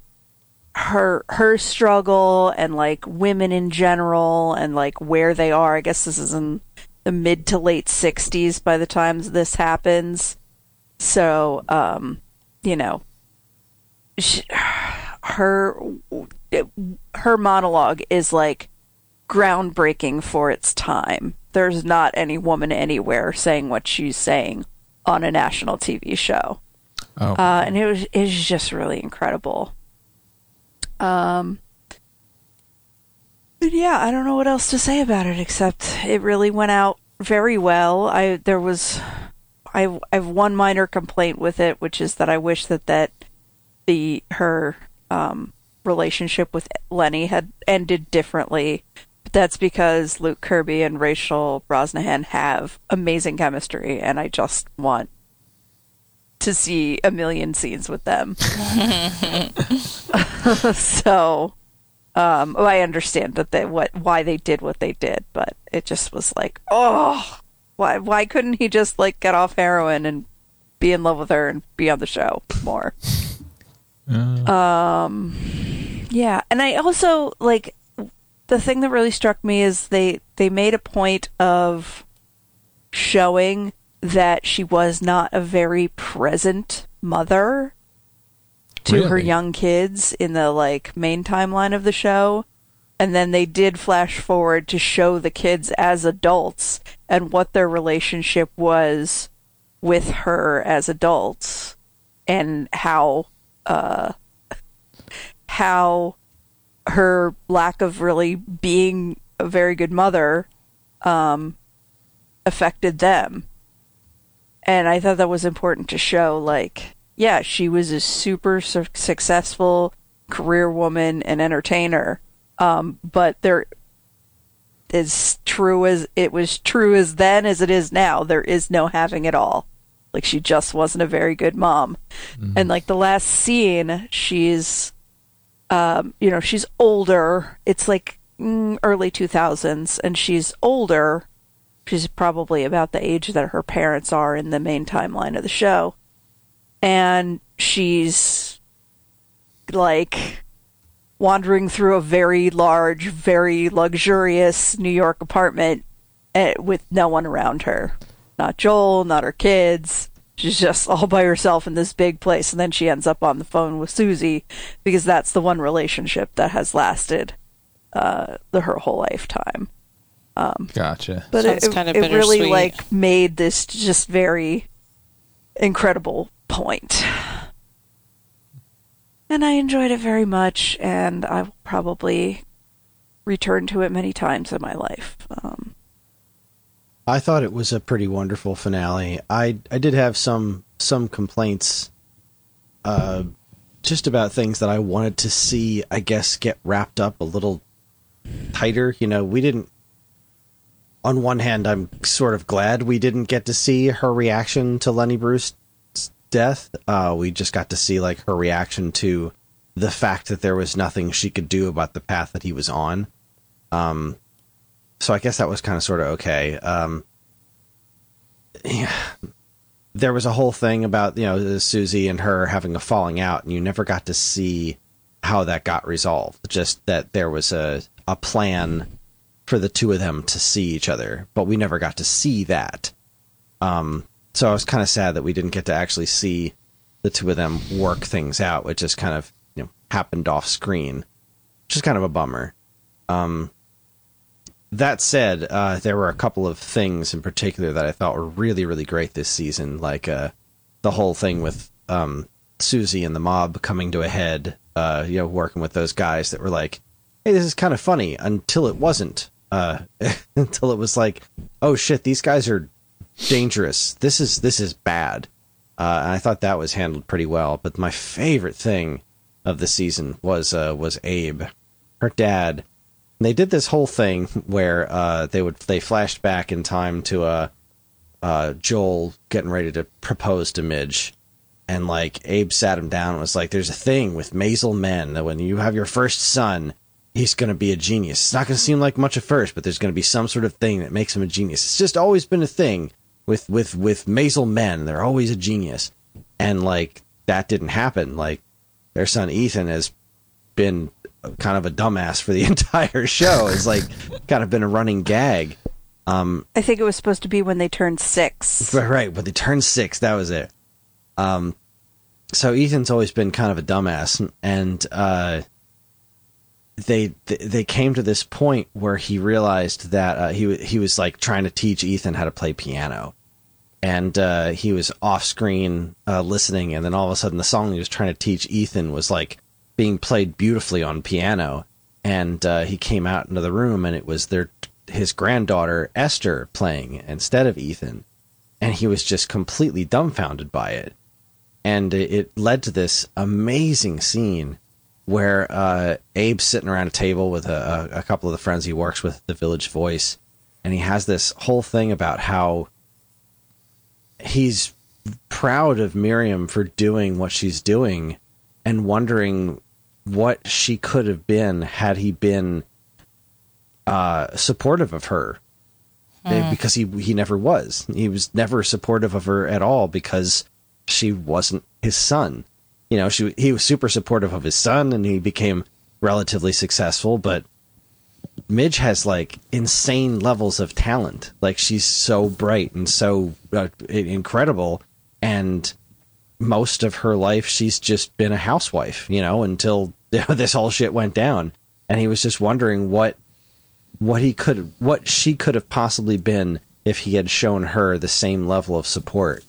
her her struggle and like women in general and like where they are. I guess this is in the mid to late 60s by the time this happens so um you know sh- her her monologue is like groundbreaking for its time there's not any woman anywhere saying what she's saying on a national TV show. oh, Uh, and it was it was just really incredible. Um yeah, I don't know what else to say about it except it really went out very well. I there was I I've one minor complaint with it, which is that I wish that that the her um relationship with Lenny had ended differently. But that's because Luke Kirby and Rachel Brosnahan have amazing chemistry and I just want to see a million scenes with them. so, um, well, I understand that they what why they did what they did, but it just was like, oh, why why couldn't he just like get off heroin and be in love with her and be on the show more? Um, yeah, and I also like the thing that really struck me is they they made a point of showing that she was not a very present mother to her young kids in the like main timeline of the show and then they did flash forward to show the kids as adults and what their relationship was with her as adults and how uh how her lack of really being a very good mother um affected them and I thought that was important to show. Like, yeah, she was a super su- successful career woman and entertainer, um, but there is true as it was true as then as it is now. There is no having it all. Like, she just wasn't a very good mom. And like the last scene, she's, um, you know, she's older. It's like mm, early two thousands, and she's older she's probably about the age that her parents are in the main timeline of the show. And she's like wandering through a very large, very luxurious New York apartment eh, with no one around her. Not Joel, not her kids. She's just all by herself in this big place. And then she ends up on the phone with Susie because that's the one relationship that has lasted uh, the, her whole lifetime Gotcha. but Sounds it, kinda it really like made this just very incredible point and i enjoyed it very much and i will probably return to it many times in my life um, I thought it was a pretty wonderful finale. I I did have some some complaints, uh, just about things that I wanted to see. I guess get wrapped up a little tighter. You know, we didn't. On one hand, I'm sort of glad we didn't get to see her reaction to Lenny Bruce's death. Uh, we just got to see like her reaction to the fact that there was nothing she could do about the path that he was on. Um, so I guess that was kind of sort of okay. Um, yeah. There was a whole thing about you know Susie and her having a falling out, and you never got to see how that got resolved. Just that there was a a plan for the two of them to see each other, but we never got to see that. Um, so I was kind of sad that we didn't get to actually see the two of them work things out, which just kind of you know happened off screen, which is kind of a bummer. Um, that said, uh, there were a couple of things in particular that I thought were really, really great this season, like uh, the whole thing with um, Susie and the mob coming to a head. Uh, you know, working with those guys that were like, "Hey, this is kind of funny," until it wasn't. Uh, until it was like, "Oh shit, these guys are dangerous. This is this is bad." Uh, and I thought that was handled pretty well. But my favorite thing of the season was uh, was Abe, her dad. And they did this whole thing where uh, they would they flashed back in time to uh, uh, Joel getting ready to propose to Midge, and like Abe sat him down and was like, "There's a thing with Maisel men that when you have your first son, he's going to be a genius. It's not going to seem like much at first, but there's going to be some sort of thing that makes him a genius. It's just always been a thing with with with Maisel men. They're always a genius, and like that didn't happen. Like their son Ethan has been kind of a dumbass for the entire show. It's like kind of been a running gag. Um, i think it was supposed to be when they turned six Right, right. But they turned six. That was it. Um, so Ethan's always been kind of a dumbass, and uh, they they came to this point where he realized that uh, he he was like trying to teach Ethan how to play piano, and uh, he was off screen uh, listening, and then all of a sudden the song he was trying to teach Ethan was like being played beautifully on piano, and uh, he came out into the room, and it was their his granddaughter Esther playing instead of Ethan, and he was just completely dumbfounded by it, and it, led to this amazing scene where uh, Abe's sitting around a table with a, a, couple of the friends he works with, the Village Voice, and he has this whole thing about how he's proud of Miriam for doing what she's doing and wondering what she could have been had he been uh, supportive of her. Uh, Because he he never was. He was never supportive of her at all because she wasn't his son. You know, she he was super supportive of his son and he became relatively successful, but Midge has like insane levels of talent. Like she's so bright and so uh, incredible, and most of her life she's just been a housewife. You know, until this whole shit went down, and he was just wondering what what he could what she could have possibly been if he had shown her the same level of support.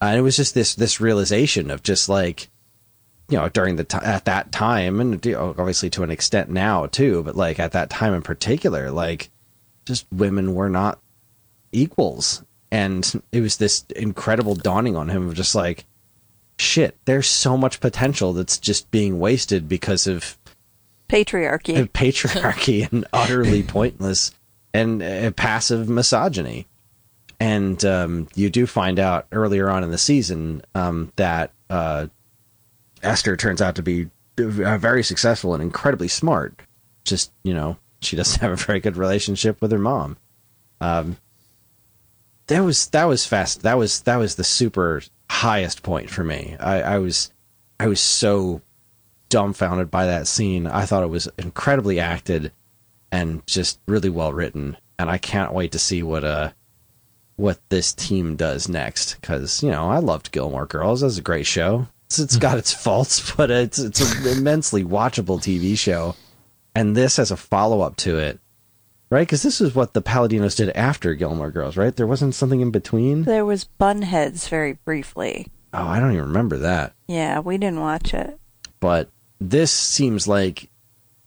And it was just this this realization of just like you know during the t- at that time and you know, obviously to an extent now too but like at that time in particular like just women were not equals and it was this incredible dawning on him of just like shit there's so much potential that's just being wasted because of Patriarchy. of patriarchy and utterly pointless and uh, passive misogyny. And um, you do find out earlier on in the season um, that uh, Esther turns out to be uh, very successful and incredibly smart. Just you know, she doesn't have a very good relationship with her mom. Um, that was that was fast. That was that was the super highest point for me. I, I was I was so dumbfounded by that scene. I thought it was incredibly acted and just really well written, and I can't wait to see what uh what this team does next. Because you know, I loved Gilmore Girls. That was a great show. It's, it's got its faults, but it's it's an immensely watchable TV show, and this has a follow up to it. Right, because this is what the Palladinos did after Gilmore Girls, right? There wasn't something in between. There was Bunheads very briefly. Oh, I don't even remember that. Yeah, we didn't watch it. but this seems like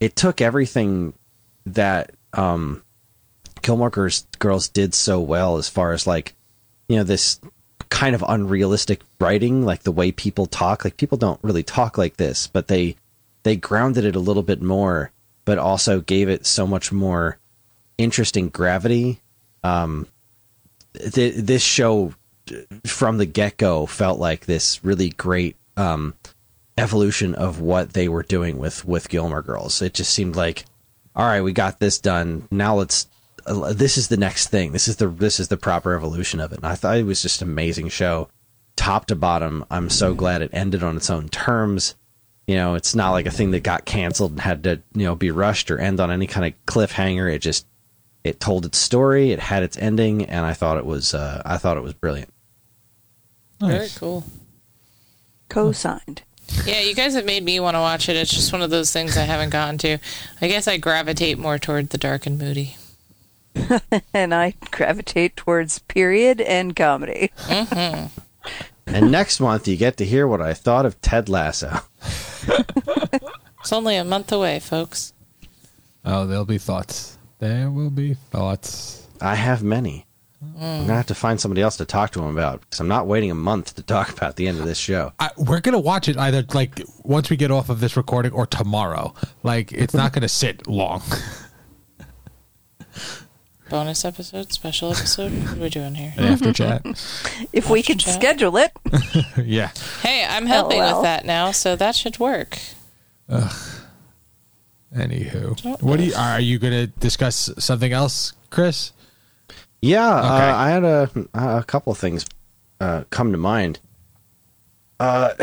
it took everything that um Gilmore Girls, Girls did so well as far as like you know this kind of unrealistic writing like the way people talk like people don't really talk like this but they they grounded it a little bit more but also gave it so much more interesting gravity um th- this show from the get-go felt like this really great um evolution of what they were doing with with Gilmore Girls. It just seemed like, all right, we got this done. Now let's. This is the next thing. This is the this is the proper evolution of it. And I thought it was just an amazing show, top to bottom. I'm so glad it ended on its own terms. You know, it's not like a thing that got canceled and had to you know be rushed or end on any kind of cliffhanger. It just it told its story. It had its ending, and I thought it was uh, I thought it was brilliant. Very cool. Co-signed. Yeah, you guys have made me want to watch it. It's just one of those things I haven't gotten to. I guess I gravitate more toward the dark and moody. And I gravitate towards period and comedy. Mm-hmm. And next month you get to hear what I thought of Ted Lasso. It's only a month away, folks. Oh, there'll be thoughts. There will be thoughts. I have many. I'm gonna have to find somebody else to talk to him about because I'm not waiting a month to talk about the end of this show. I, we're gonna watch it either like once we get off of this recording or tomorrow. Like it's not gonna sit long. Bonus episode, special episode. What are we doing here? After chat, If we can chat. schedule it. yeah. Hey, I'm helping LOL. with that now, so that should work. Anywho, what do you are you gonna discuss something else, Kris? Yeah, Okay. uh, I had a a couple things uh, come to mind. Uh,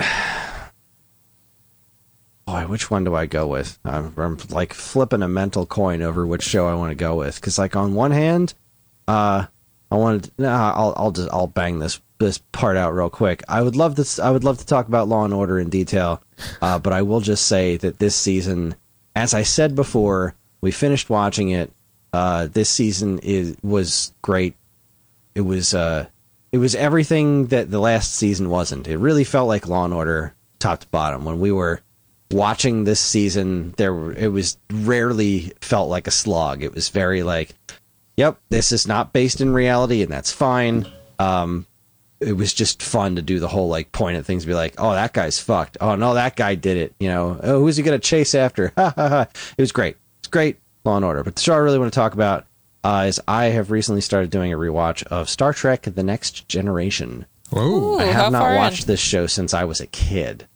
boy, which one do I go with? I'm, I'm like flipping a mental coin over which show I want to go with because, like, on one hand, uh, I wanted. Nah, I'll I'll just I'll bang this this part out real quick. I would love this. I would love to talk about Law and Order in detail, uh, but I will just say that this season, as I said before, we finished watching it. Uh, this season is was great. It was uh, it was everything that the last season wasn't. It really felt like Law and Order, top to bottom. When we were watching this season, there it was rarely felt like a slog. It was very like, yep, this is not based in reality, and that's fine. Um, it was just fun to do the whole like point at things, and be like, oh, that guy's fucked. Oh no, that guy did it. You know, oh, who's he gonna chase after? Ha ha ha. It was great. It's great, Law and Order. But the show I really want to talk about uh, is I have recently started doing a rewatch of Star Trek: The Next Generation. Whoa. Ooh, I have not far in? watched this show since I was a kid.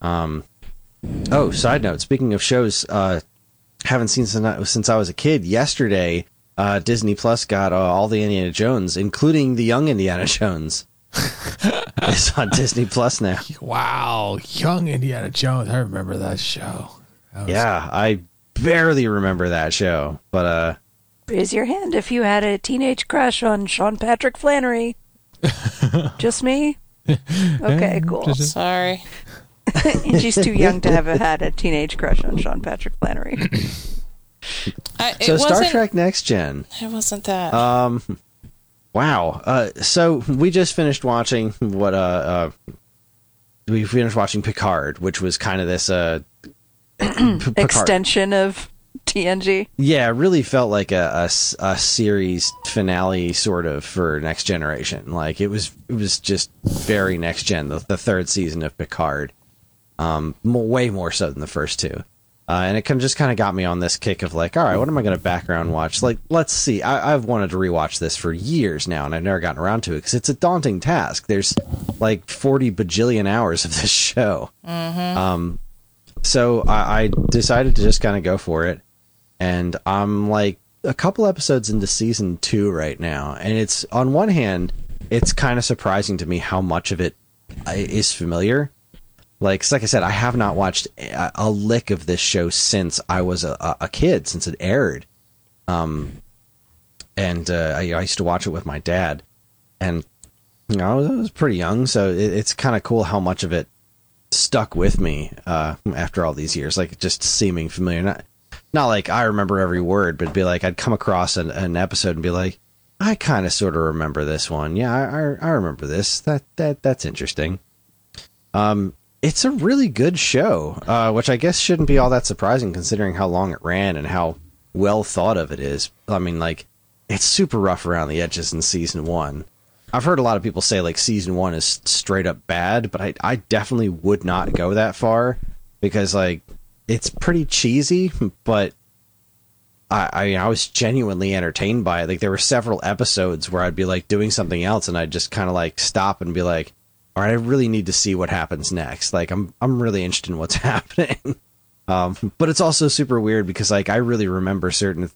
Um, oh, side note. Speaking of shows, uh, haven't seen since I, since I was a kid. Yesterday, uh, Disney Plus got uh, all the Indiana Jones, including the young Indiana Jones. it's on Disney Plus now. Wow. Young Indiana Jones. I remember that show. That was- Yeah, I barely remember that show, but uh, Raise your hand if you had a teenage crush on Sean Patrick Flanery. Just me? Okay, cool. Sorry. She's too young to have had a teenage crush on Sean Patrick Flanery. I, it so Star wasn't, Trek Next Gen. It wasn't that. Um, wow. Uh, so we just finished watching what uh, uh we finished watching Picard, which was kind of this uh P- Extension of TNG. Yeah, it really felt like a a series finale sort of for Next Generation. Like it was it was just very Next Gen. The, the third season of Picard, um, way more so than the first two. Uh, and it kind of just kind of got me on this kick of like, all right, what am I going to background watch? Like, let's see. I, I've wanted to rewatch this for years now, and I've never gotten around to it because it's a daunting task. There's like 40 bajillion hours of this show. Um, so I, I decided to just kind of go for it, and I'm like a couple episodes into season two right now, and it's on one hand, it's kind of surprising to me how much of it is familiar. Like, like I said, I have not watched a, a lick of this show since I was a, a- kid, since it aired. Um, and uh, I, I used to watch it with my dad, and you know, I was, I was pretty young, so it, it's kind of cool how much of it stuck with me uh, after all these years, like just seeming familiar. Not, not like I remember every word, but be like I'd come across an, an episode and be like, I kind of sort of remember this one. Yeah, I, I, I remember this. That that that's interesting. Um, it's a really good show, uh, which I guess shouldn't be all that surprising considering how long it ran and how well thought of it is. I mean, like, it's super rough around the edges in season one. I've heard a lot of people say like season one is straight up bad, but I I definitely would not go that far because like it's pretty cheesy, but I I, I was genuinely entertained by it. Like there were several episodes where I'd be like doing something else and I'd just kind of like stop and be like, all right, I really need to see what happens next. Like I'm I'm really interested in what's happening. Um, but it's also super weird because like I really remember certain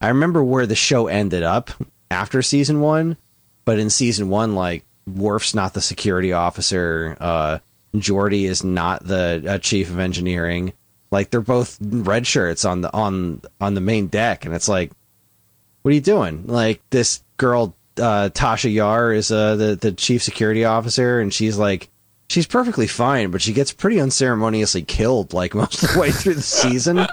I remember where the show ended up after season one, but in season one, like Worf's not the security officer, uh, Geordi is not the uh, chief of engineering. Like they're both red shirts on the on on the main deck, and it's like, what are you doing? Like this girl, uh, Tasha Yar, is uh, the the chief security officer, and she's like. She's perfectly fine, but she gets pretty unceremoniously killed like most of the way through the season.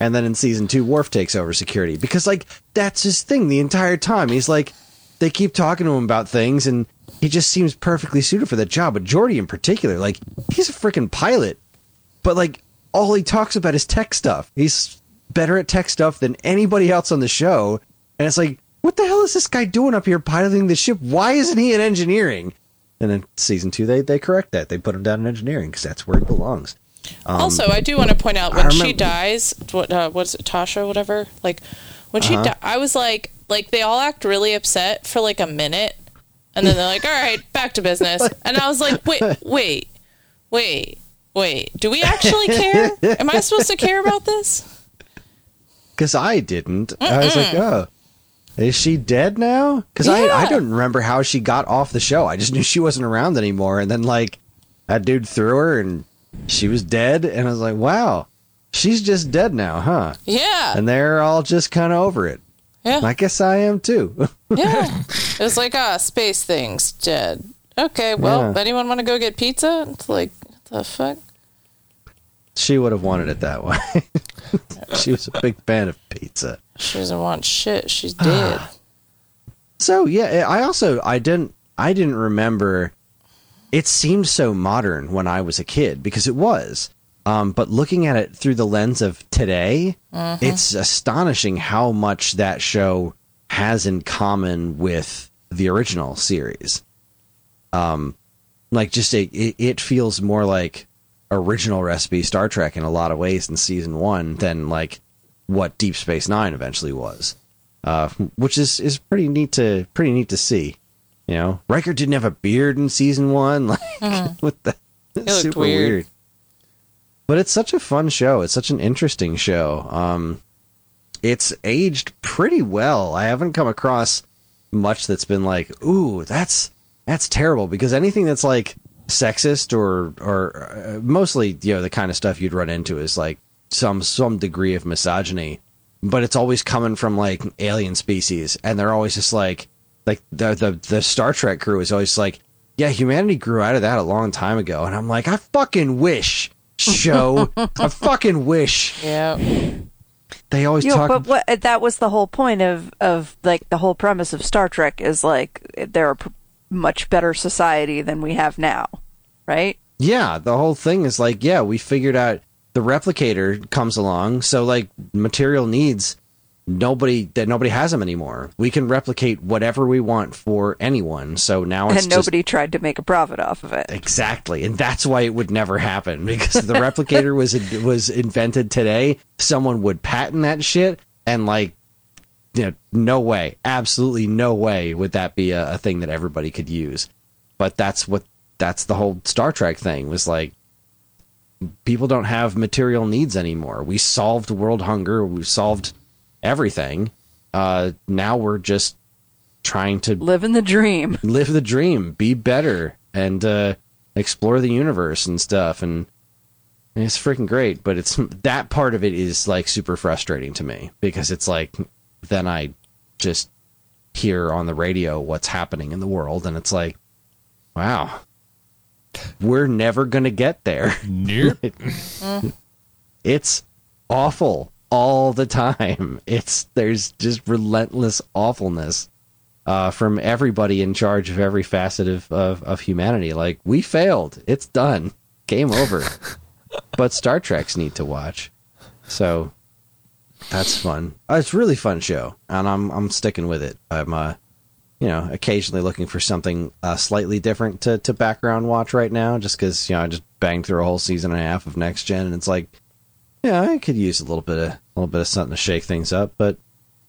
And then in season two, Worf takes over security because like that's his thing the entire time. He's like, they keep talking to him about things, and he just seems perfectly suited for that job. But Geordi in particular, like he's a freaking pilot, but like all he talks about is tech stuff. He's better at tech stuff than anybody else on the show, and it's like, what the hell is this guy doing up here piloting the ship? Why isn't he in engineering? And then season two, they they correct that. They put him down in engineering because that's where he belongs. also, I do want to point out Um, when she dies, what uh, what's it, Tasha, whatever. Like when she, Uh-huh. di- I was like, like they all act really upset for like a minute, and then they're like, "All right, back to business." And I was like, "Wait, wait, wait, wait. Do we actually care? Am I supposed to care about this?" Because I didn't. I was like, oh, is she dead now? Because I, I don't remember how she got off the show. I just knew she wasn't around anymore. And then, like, that dude threw her and she was dead. And I was like, wow, she's just dead now, huh? Yeah, And they're all just kind of over it. yeah. I guess I am too. Yeah. It was like, ah, space things dead. Okay, well, Yeah. anyone want to go get pizza? It's like, what the fuck? she would have wanted it that way. she was a big fan of pizza. She doesn't want shit. She's dead. So yeah, I also I didn't I didn't remember. It seemed so modern when I was a kid because it was. Um, but looking at it through the lens of today, it's astonishing how much that show has in common with the original series. Um, like just a, it, it feels more like original recipe Star Trek in a lot of ways in season one than like what Deep Space Nine eventually was uh, which is is pretty neat to pretty neat to see. You know, Riker didn't have a beard in season one. Like, what the? It's super weird. weird. But it's such a fun show. It's such an interesting show. Um, it's aged pretty well. I haven't come across much that's been like, ooh, that's that's terrible. Because anything that's like sexist or or uh, mostly you know the kind of stuff you'd run into is like some some degree of misogyny, but it's always coming from like alien species, and they're always just like like the the the Star Trek crew is always like, yeah, humanity grew out of that a long time ago, and I'm like, I fucking wish. Show, I fucking wish Yeah. they always You know, talk. but what that was the whole point of of like the whole premise of Star Trek is like they're a pr- much better society than we have now, right? Yeah, the whole thing is like, yeah, we figured out the replicator comes along, so like material needs nobody that nobody has them anymore. We can replicate whatever we want for anyone. So now it's and just- nobody tried to make a profit off of it. Exactly, and that's why it would never happen because the replicator was was invented today. Someone would patent that shit, and like, you know, no way, absolutely no way would that be a, a thing that everybody could use. But that's what that's the whole Star Trek thing was like. People don't have material needs anymore. We solved world hunger. We solved everything. Uh, now we're just trying to live in the dream. live the dream, be better, and uh, explore the universe and stuff. And it's freaking great. But it's that part of it is like super frustrating to me because it's like then I just hear on the radio what's happening in the world, and it's like, wow, we're never gonna get there. Nope. It's awful all the time. It's there's just relentless awfulness uh, from everybody in charge of every facet of, of, of humanity. Like we failed. It's done. Game over. but Star Trek's neat to watch. So that's fun. Uh, it's a really fun show, and I'm I'm sticking with it. I'm uh, you know, occasionally looking for something uh, slightly different to, to background watch right now, just because you know I just banged through a whole season and a half of Next Gen, and it's like, yeah, I could use a little bit of a little bit of something to shake things up, but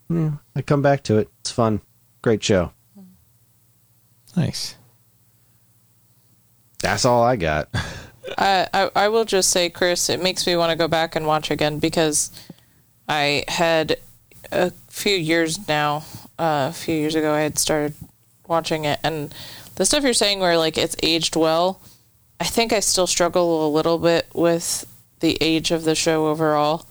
yeah, I come back to it. It's fun, great show. Nice. That's all I got. I, I I will just say, Kris, it makes me want to go back and watch again because I had a few years now. Uh, a few years ago, I had started watching it, and the stuff you're saying, where like it's aged well, I think I still struggle a little bit with the age of the show overall.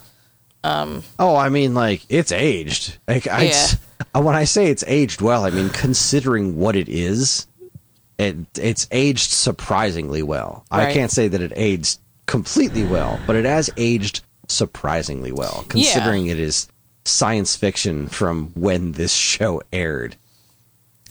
Oh, I mean, like it's aged. Like I, Yeah. when I say it's aged well, I mean considering what it is, it it's aged surprisingly well. I can't say that it aged completely well, but it has aged surprisingly well, considering it is science fiction from when this show aired.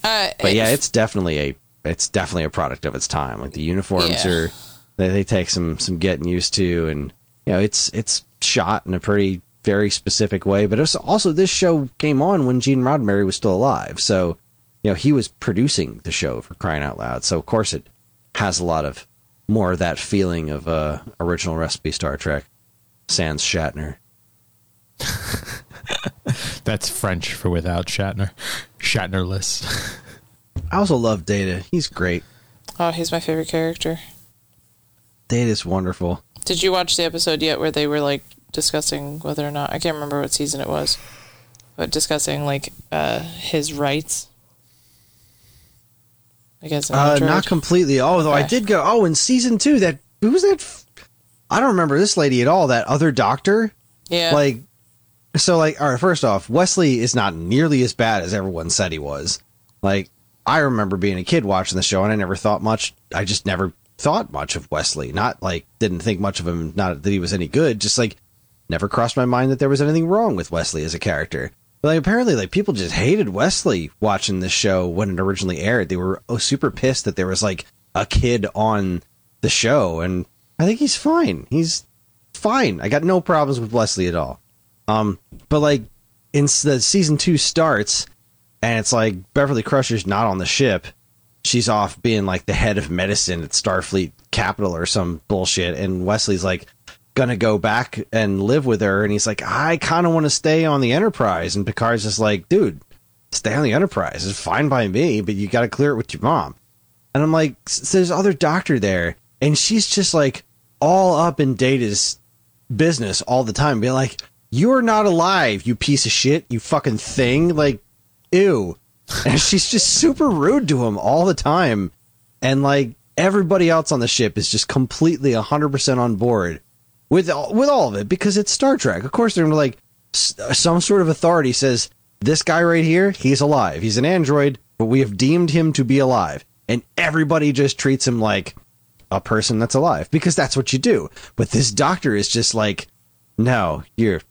Uh, But yeah, it's definitely a it's definitely a product of its time. Like the uniforms Yeah. are they, they take some some getting used to, and you know it's it's shot in a pretty very specific way. But it's also this show came on when Gene Roddenberry was still alive, so you know he was producing the show for crying out loud. So of course it has a lot of more of that feeling of uh, original recipe Star Trek. Sans Shatner. That's French for without Shatner. Shatnerless. I also love Data. He's great. oh, he's my favorite character. Data's wonderful. Did you watch the episode yet where they were like discussing whether or not I can't remember what season it was, but discussing like uh, his rights? I guess Uh, not completely. Although I did go. Oh, in season two, that who was that? f- I don't remember this lady at all. That other doctor, yeah, like, so like. All right, first off, Wesley is not nearly as bad as everyone said he was. Like, I remember being a kid watching the show, and I never thought much. I just never thought much of Wesley. Not like didn't think much of him. Not that he was any good. Just like never crossed my mind that there was anything wrong with Wesley as a character. But like apparently, like people just hated Wesley watching this show when it originally aired. They were oh, super pissed that there was like a kid on the show, and I think he's fine. He's fine. I got no problems with Wesley at all. Um, but like in the season two starts, and it's like Beverly Crusher's not on the ship. She's off being like the head of medicine at Starfleet Capital or some bullshit, and Wesley's like gonna go back and live with her, and he's like, I kind of want to stay on the Enterprise, and Picard's just like, dude, stay on the Enterprise. It's fine by me, but you got to clear it with your mom. And I'm like, so there's other doctor there, and she's just like all up in Data's business all the time, being like, "You're not alive, you piece of shit, you fucking thing." Like, ew. And she's just super rude to him all the time, and like everybody else on the ship is just completely 100% on board with with all of it because it's Star Trek. Of course, they're like some sort of authority says this guy right here, he's alive. He's an android, but we have deemed him to be alive, and everybody just treats him like a person that's alive because that's what you do. But this doctor is just like, no, you're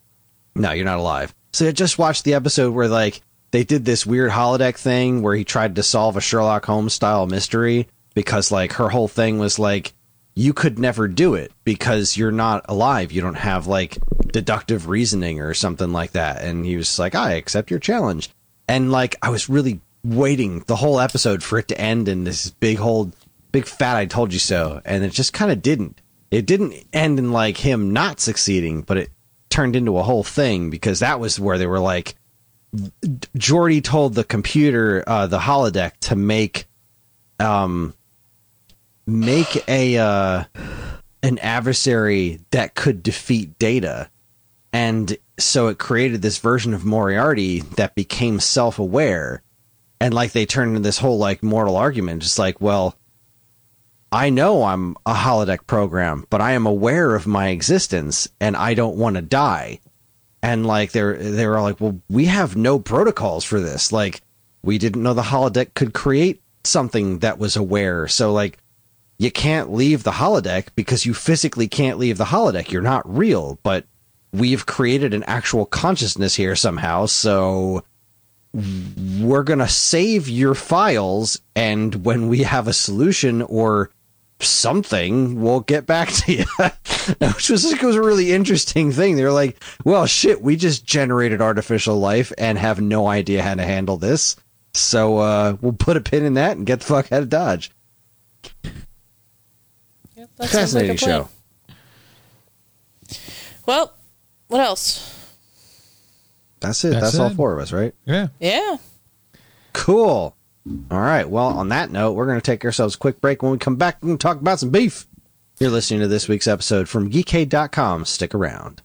no, you're not alive. So I just watched the episode where like they did this weird holodeck thing where he tried to solve a Sherlock Holmes style mystery because like her whole thing was like you could never do it because you're not alive. You don't have like deductive reasoning or something like that. And he was like, I accept your challenge. And like, I was really waiting the whole episode for it to end in this big whole, big fat I told you so. And it just kind of didn't. It didn't end in like him not succeeding, but it turned into a whole thing because that was where they were like, Geordi told the computer, uh, the holodeck to make, um, make a uh, an adversary that could defeat Data, and so it created this version of Moriarty that became self aware, and like they turned into this whole like mortal argument, just like well. I know I'm a holodeck program, but I am aware of my existence and I don't want to die. And like they're they were like, well, we have no protocols for this. Like we didn't know the holodeck could create something that was aware. So like you can't leave the holodeck because you physically can't leave the holodeck. You're not real, but we've created an actual consciousness here somehow. So we're going to save your files. And when we have a solution or something, we'll get back to you. Which was, like, was a really interesting thing. They were like, well, shit, we just generated artificial life and have no idea how to handle this. So uh, we'll put a pin in that and get the fuck out of Dodge. That sounds like Fascinating show. Well, what else? That's it. That's That's, all four of us, right? Yeah. Yeah. Cool. All right. Well, on that note, we're going to take ourselves a quick break. When we come back, we're going to talk about some beef. You're listening to this week's episode from geekade.com. Stick around.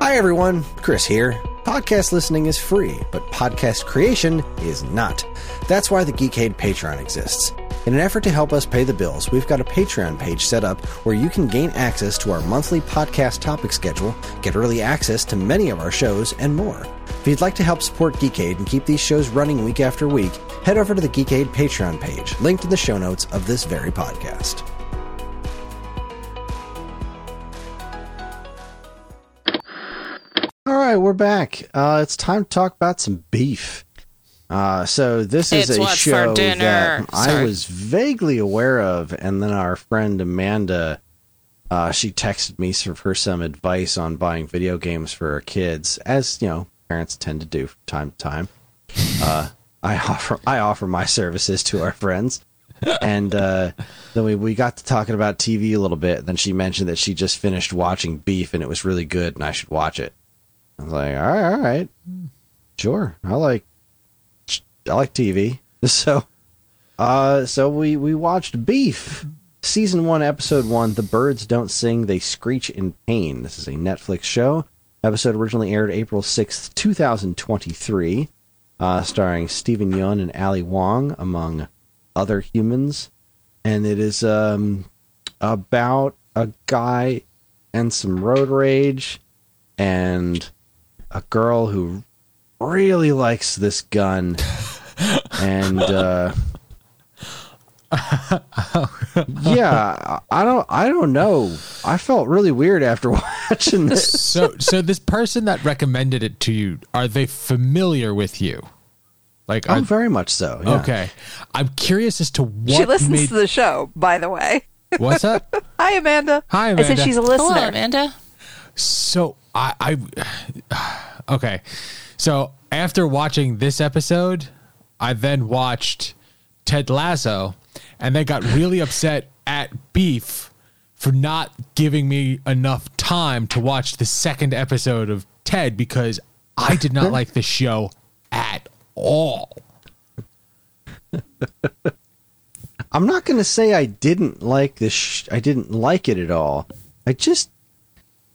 Hi, everyone. Kris here. Podcast listening is free, but podcast creation is not. That's why the Geekade Patreon exists. In an effort to help us pay the bills, we've got a Patreon page set up where you can gain access to our monthly podcast topic schedule, get early access to many of our shows, and more. If you'd like to help support Geekade and keep these shows running week after week, head over to the Geekade Patreon page, linked in the show notes of this very podcast. All right, we're back. Uh, it's time to talk about some beef. Uh, so this is It's a show that I was vaguely aware of, and then our friend Amanda, uh, she texted me for for some advice on buying video games for her kids, as you know, parents tend to do from time to time. Uh, I offer I offer my services to our friends, and uh, then we we got to talking about TV a little bit. Then she mentioned that she just finished watching Beef, and it was really good, and I should watch it. I was like, all right, all right, sure. I like I like TV, so uh, so we we watched Beef, season one, episode one. The birds don't sing; they screech in pain. This is a Netflix show. Episode originally aired April sixth, two thousand twenty-three, uh, starring Steven Yeun and Ali Wong, among other humans, and it is um about a guy and some road rage and a girl who really likes this gun and uh yeah i don't i don't know i felt really weird after watching this So, so this person that recommended it to you, are they familiar with you? Like, oh are, very much so yeah. okay. I'm curious as to what she listens made. to the show, by the way. what's up? Hi, Amanda. Hi, I said Amanda. she's a Hello, listener. Amanda. So I, I okay. So after watching this episode, I then watched Ted Lasso, and then got really upset at Beef for not giving me enough time to watch the second episode of Ted because I did not like the show at all. I'm not going to say I didn't like this. Sh- I didn't like it at all. I just,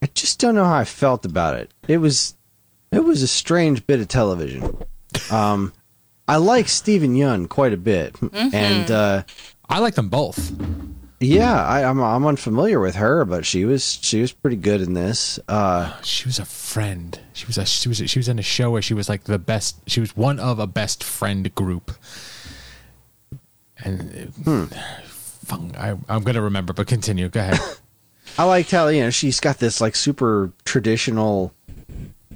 I just don't know how I felt about it. It was, it was a strange bit of television. Um, I like Steven Yeun quite a bit, and uh, I like them both. yeah, I, I'm I'm unfamiliar with her, but she was she was pretty good in this. Uh, She was a friend. She was a she was she was in a show where she was like the best. She was one of a best friend group. And uh, fung- I, I'm gonna remember, but continue. Go ahead. I liked how you know she's got this like super traditional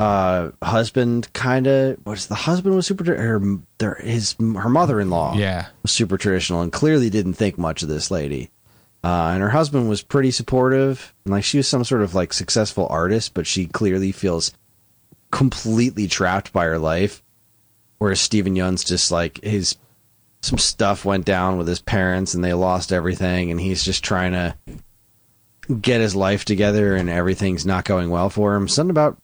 uh husband kind of was the husband was super her their his her mother-in-law Yeah. was super traditional and clearly didn't think much of this lady uh and her husband was pretty supportive and like she was some sort of like successful artist but she clearly feels completely trapped by her life whereas Steven Yeun's just like his some stuff went down with his parents and they lost everything and he's just trying to get his life together and everything's not going well for him. Something about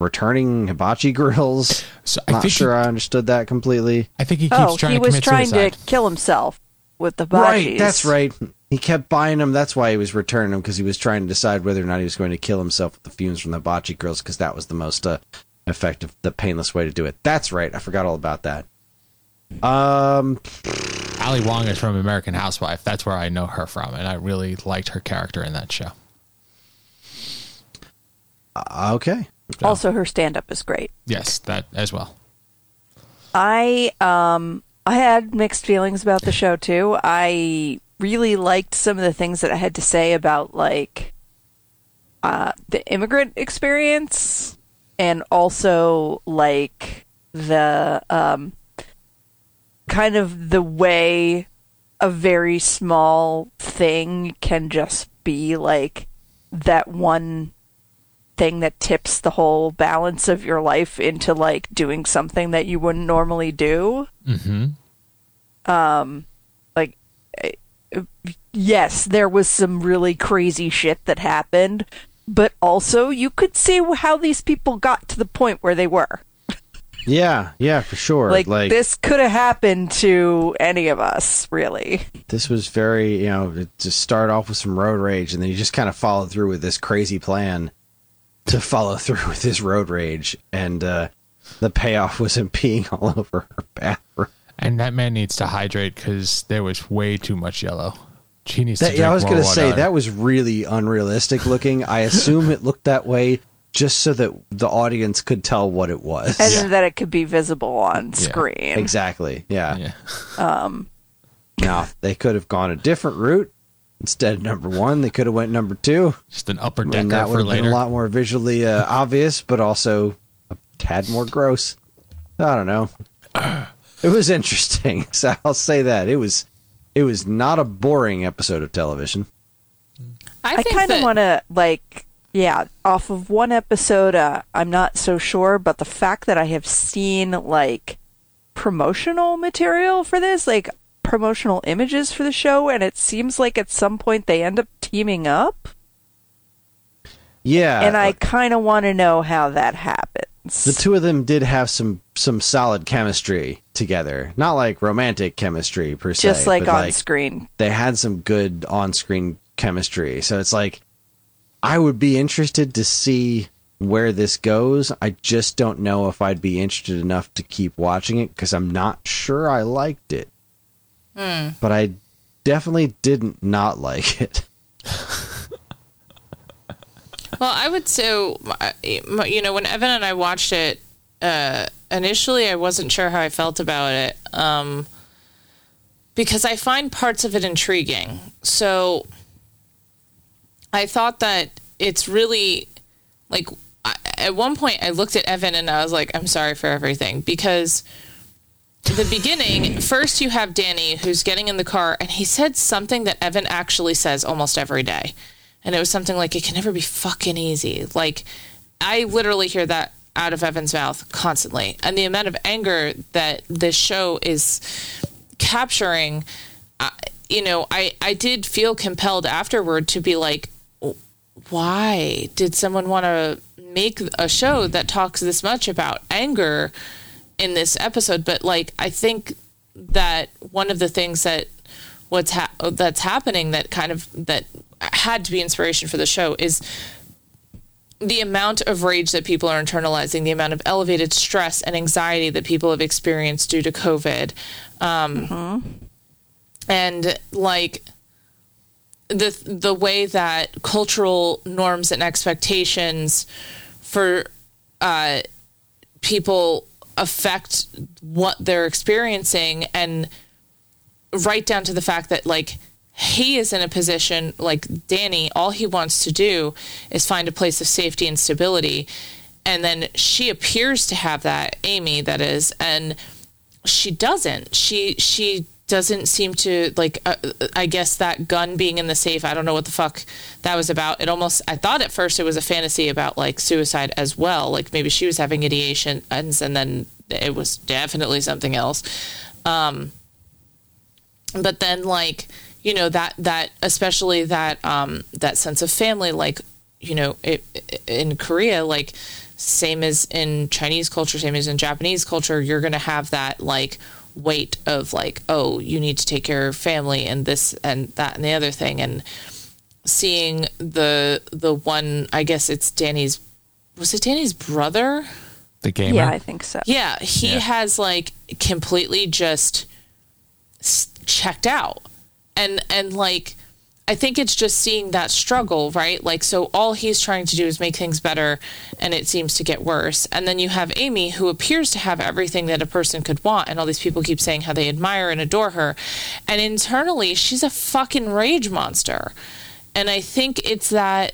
returning hibachi grills. So I not think sure he, I understood that completely. I think he keeps Oh, trying he to was commit trying suicide. to kill himself with the bodies. Right, that's right. He kept buying them. That's why he was returning them because he was trying to decide whether or not he was going to kill himself with the fumes from the hibachi grills because that was the most uh, effective, the painless way to do it. That's right. I forgot all about that. Um, Ali Wong is from American Housewife. That's where I know her from, and I really liked her character in that show. uh, okay. Also, her stand-up is great. Yes, that as well. I um I had mixed feelings about the show too. I really liked some of the things that I had to say about like uh the immigrant experience and also like the um kind of the way a very small thing can just be like that one thing that tips the whole balance of your life into like doing something that you wouldn't normally do. Mm-hmm. Um, like, yes, there was some really crazy shit that happened, but also you could see how these people got to the point where they were. Yeah, yeah, for sure. Like, like this could have happened to any of us, really. this was very you know to start off with some road rage and then you just kind of followed through with this crazy plan to follow through with his road rage and uh the payoff was him peeing all over her bathroom And that man needs to hydrate because there was way too much yellow. He needs to that, drink yeah i was gonna say that was really unrealistic looking i assume it looked that way just so that the audience could tell what it was And then that it could be visible on screen. exactly yeah. Yeah. now they could have gone a different route instead of number one they could have went number two Just an upper and that would have been a lot more visually uh, obvious, but also a tad more gross. I don't know. It was interesting, so I'll say that it was. It was not a boring episode of television. I, I kind of that- want to like, yeah, off of one episode. Uh, I'm not so sure, but the fact that I have seen like promotional material for this, like promotional images for the show, and it seems like at some point they end up teaming up, Yeah, and I kind of want to know how that happens. the two of them did have some some solid chemistry together. Not like romantic chemistry per se, just like on screen. they had some good on-screen chemistry. So it's like I would be interested to see where this goes. I just don't know if I'd be interested enough to keep watching it because I'm not sure I liked it. But I definitely didn't not like it. Well, I would say, uh, you know, when Evan and I watched it, uh, initially I wasn't sure how I felt about it um, because I find parts of it intriguing. So I thought that it's really like I, at one point I looked at Evan and I was like, I'm sorry for everything because the beginning, first you have Danny who's getting in the car and he said something that Evan actually says almost every day. And it was something like, it can never be fucking easy. Like, I literally hear that out of Evan's mouth constantly. And the amount of anger that this show is capturing, uh, you know, I, I did feel compelled afterward to be like, why did someone want to make a show that talks this much about anger in this episode? But like, I think that one of the things that what's ha- that's happening that kind of that had to be inspiration for the show is the amount of rage that people are internalizing, the amount of elevated stress and anxiety that people have experienced due to COVID. Um, And like the the way that cultural norms and expectations for uh, people affect what they're experiencing and right down to the fact that like he is in a position like Danny all he wants to do is find a place of safety and stability. And then she appears to have that Amy that is and she doesn't. She she doesn't seem to like uh, i guess that gun being in the safe i don't know what the fuck that was about. It almost i thought at first it was a fantasy about like suicide as well. Like maybe she was having ideation and, then it was definitely something else. Um but then like you know that that especially that um that sense of family like you know it, in korea like same as in chinese culture same as in japanese culture you're gonna have that like weight of like oh you need to take care of family and this and that and the other thing and seeing the the one i guess it's danny's was it danny's brother The gamer. Yeah, I think so. yeah he Yeah. has like completely just checked out and and like i think it's just seeing that struggle right? Like so all he's trying to do is make things better and it seems to get worse. And then you have amy who appears to have everything that a person could want. And all these people keep saying how they admire and adore her. And internally she's a fucking rage monster. And i think it's that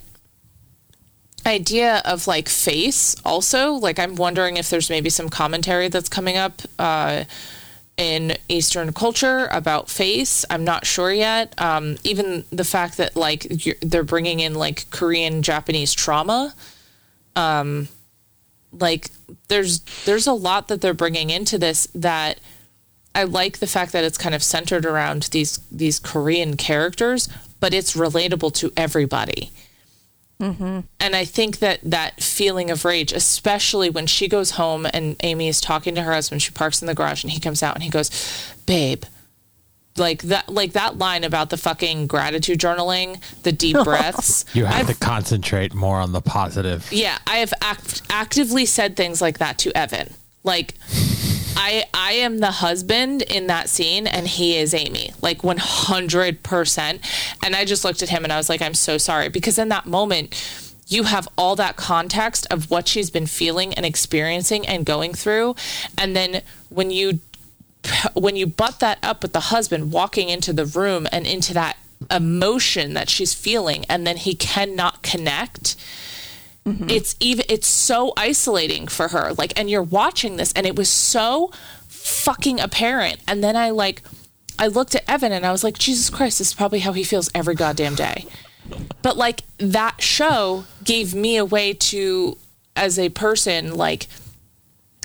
idea of like face also. Like i'm wondering if there's maybe some commentary that's coming up uh in eastern culture about face i'm not sure yet um even the fact that like they're bringing in like korean japanese trauma um like there's there's a lot that they're bringing into this that I like the fact that it's kind of centered around these these Korean characters, but it's relatable to everybody. And I think that that feeling of rage, especially when she goes home and Amy is talking to her husband, she parks in the garage and he comes out and he goes, "Babe." Like that like that line about the fucking gratitude journaling, the deep breaths. You have I've- to concentrate more on the positive. yeah, I have act- actively said things like that to Evan. Like, I I am the husband in that scene, and he is Amy. Like one hundred percent. And I just looked at him and I was like, I'm so sorry because in that moment. You have all that context of what she's been feeling and experiencing and going through. And then when you when you butt that up with the husband walking into the room and into that emotion that she's feeling and then he cannot connect Mm-hmm. it's even it's so isolating for her. Like and you're watching this and it was so fucking apparent. And then i like i looked at evan and i was like jesus christ this is probably how he feels every goddamn day. But like that show gave me a way to as a person like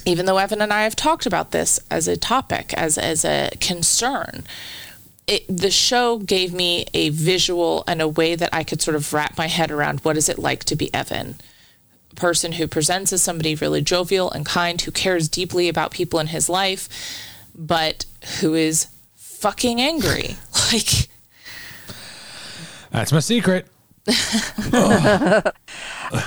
even though Evan and I have talked about this as a topic, as as a concern, it, the show gave me a visual and a way that I could sort of wrap my head around what is it like to be Evan, person who presents as somebody really jovial and kind, who cares deeply about people in his life, but who is fucking angry. Like, That's my secret.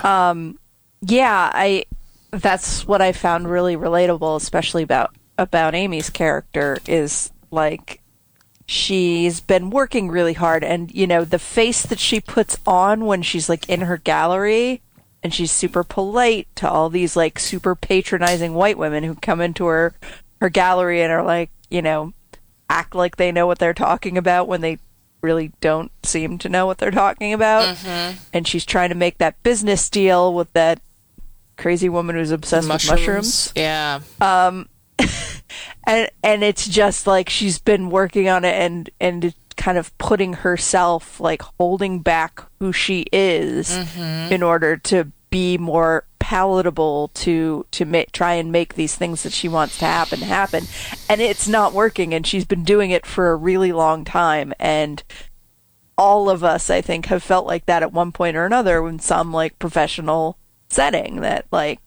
um, yeah i that's what i found really relatable especially about about amy's character is like she's been working really hard and you know the face that she puts on when she's like in her gallery and she's super polite to all these like super patronizing white women who come into her her gallery and are like you know act like they know what they're talking about when they really don't seem to know what they're talking about. And she's trying to make that business deal with that crazy woman who's obsessed with mushrooms. Yeah. Um, and and it's just like she's been working on it and and kind of putting herself like holding back who she is mm-hmm. in order to be more palatable to to ma- try and make these things that she wants to happen happen. And it's not working and she's been doing it for a really long time. And all of us, I think, have felt like that at one point or another in some like professional setting that like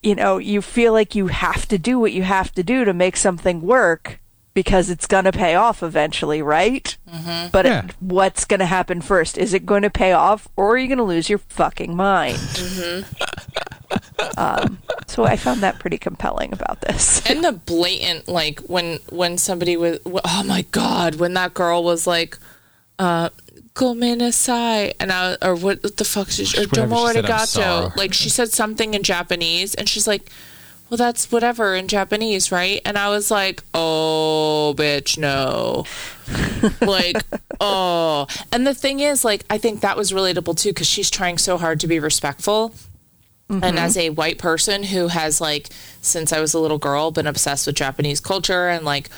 you know, you feel like you have to do what you have to do to make something work because it's going to pay off eventually, right? Mm-hmm. But Yeah. it, what's going to happen first? Is it going to pay off or are you going to lose your fucking mind? um, so I found that pretty compelling about this. and the blatant like when when somebody was oh my god when that girl was like uh Gomenasai and I or what the fuck is she, or Whatever domo she said, I'm arigato like she said something in Japanese and she's like well that's whatever in Japanese right? And I was like oh bitch no. Like oh. And the thing is like I think that was relatable too because she's trying so hard to be respectful. And mm-hmm. as a white person who has like since I was a little girl been obsessed with Japanese culture and like